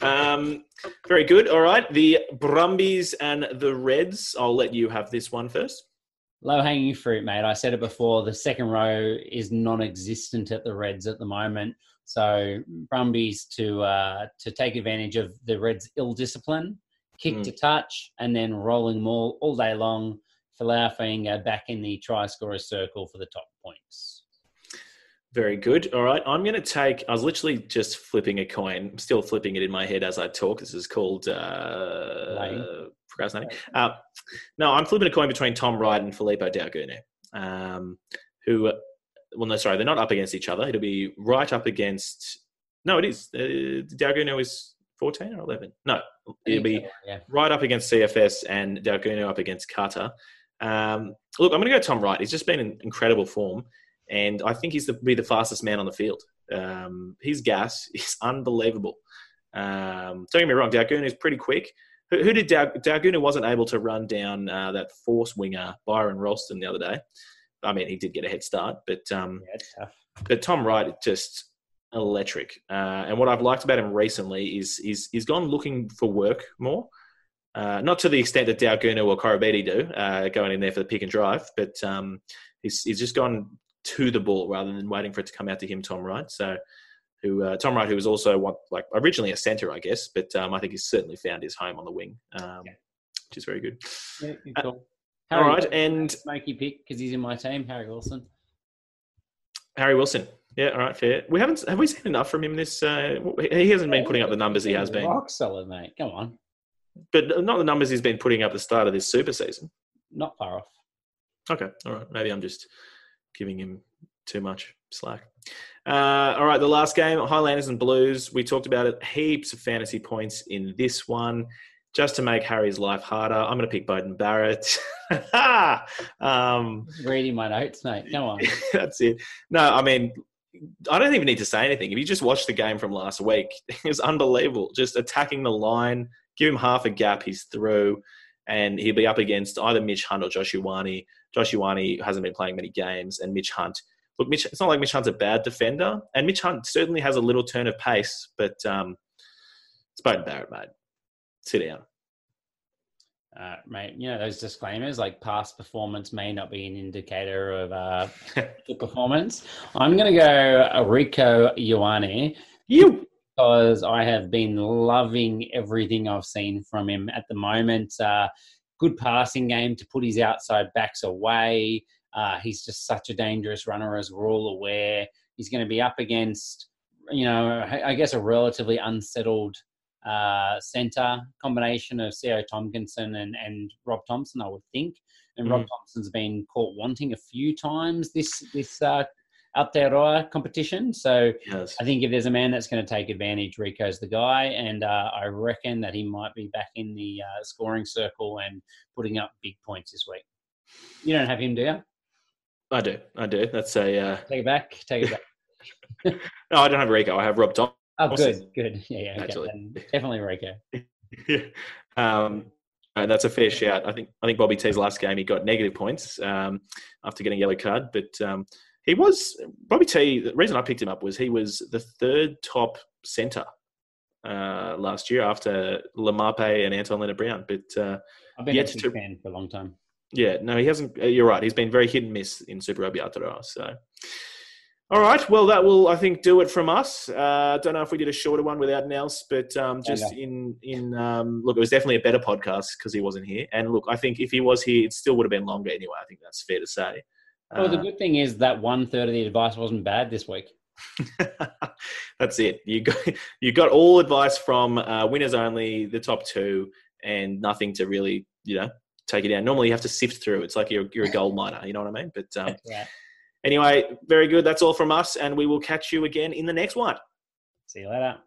Um, very good. All right. The Brumbies and the Reds. I'll let you have this one first. Low hanging fruit, mate. I said it before. The second row is non-existent at the Reds at the moment. So Brumbies to uh, to take advantage of the Reds' ill discipline, kick Mm. to touch, and then rolling maul all day long. Folau Fainga'a back in the try scorer circle for the top points. Very good. All right. I'm going to take, I was literally just flipping a coin, I'm still flipping it in my head as I talk. This is called uh. Procrastinating. Uh, no, I'm flipping a coin between Tom Wright and Filipo Daugunu, um, who, well, no, sorry, they're not up against each other. It'll be right up against, no, it is. Uh, is 14 or 11. No, it'll be yeah. right up against CFS and Daugunu up against Carter. Um, look, I'm going to go Tom Wright. He's just been in incredible form, and I think he's the, be the fastest man on the field. Um, his gas is unbelievable. Um, don't get me wrong, Daugunu is pretty quick. Who, who did Dal- Daugunu wasn't able to run down uh, that force winger Byron Ralston the other day? I mean, he did get a head start, but um, Yeah, but Tom Wright is just electric. Uh, and what I've liked about him recently is he's, he's gone looking for work more. Uh, not to the extent that Daugunu or Korobedi do, uh, going in there for the pick and drive, but um, he's, he's just gone to the ball rather than waiting for it to come out to him, Tom Wright. So, who uh, Tom Wright, who was also what, like originally a centre, I guess, but um, I think he's certainly found his home on the wing, um, Yeah. which is very good. Yeah, good Uh, Harry right, Wilson, and smoky pick because he's in my team. Harry Wilson. Harry Wilson. Yeah, all right, fair. We haven't have we seen enough from him this? Uh, he hasn't been putting up the numbers he has been. Rock solid, mate. Come on, but not the numbers he's been putting up at the start of this super season. not far off. Okay, all right. Maybe I'm just giving him too much slack. Uh, all right, the last game, Highlanders and Blues. We talked about it. Heaps of fantasy points in this one. Just to make Harry's life harder, I'm going to pick Beauden Barrett. um, Reading my notes, mate. Come on. that's it. No, I mean, I don't even need to say anything. If you just watch the game from last week, it was unbelievable. Just attacking the line, give him half a gap, he's through, and he'll be up against either Mitch Hunt or Josh Ioane. Josh hasn't been playing many games, and Mitch Hunt. Look, Mitch, it's not like Mitch Hunt's a bad defender, and Mitch Hunt certainly has a little turn of pace, but um, it's Beauden Barrett, mate. Sit down. Uh, mate, you know those disclaimers like past performance may not be an indicator of uh, performance. I'm going to go Rieko Ioane You. because I have been loving everything I've seen from him at the moment. Uh, good passing game to put his outside backs away. Uh, he's just such a dangerous runner, as we're all aware. He's going to be up against, you know, I guess a relatively unsettled uh, centre combination of Sio Tomkinson and, and Rob Thompson, I would think. And Rob Mhm. Thompson's been caught wanting a few times this this uh, Aotearoa competition. So Yes. I think if there's a man that's going to take advantage, Rieko's the guy, and uh, I reckon that he might be back in the uh, scoring circle and putting up big points this week. You don't have him, do you? I do. I do. That's a. Uh, Take it back. Take it back. no, I don't have Rieko. I have Rob Thompson. Oh, good, good. Yeah, yeah. Okay. Actually. Definitely Rieko. um, uh, that's a fair shout. I think I think Bobby T's last game he got negative points um, after getting a yellow card, but um, he was Bobby T. The reason I picked him up was he was the third top centre uh, last year after Laumape and Anton Lienert-Brown. But uh, I've been Yet a to- fan for a long time. Yeah, no, he hasn't. uh, You're right. He's been very hit and miss in Super Rugby Aotearoa. So, all right. Well, that will I think do it from us. Uh, don't know if we did a shorter one without Nels, but um, just in in um, look, it was definitely a better podcast because he wasn't here. And look, I think if he was here, it still would have been longer anyway. I think that's fair to say. Well, the Uh, good thing is that one third of the advice wasn't bad this week. That's it. You got you got all advice from uh, winners only, the top two, and nothing to really you know take it down. Normally you have to sift through. It's like you're you're a gold miner. You know what I mean? But um, Yeah. anyway, very good. That's all from us, and we will catch you again in the next one. See you later.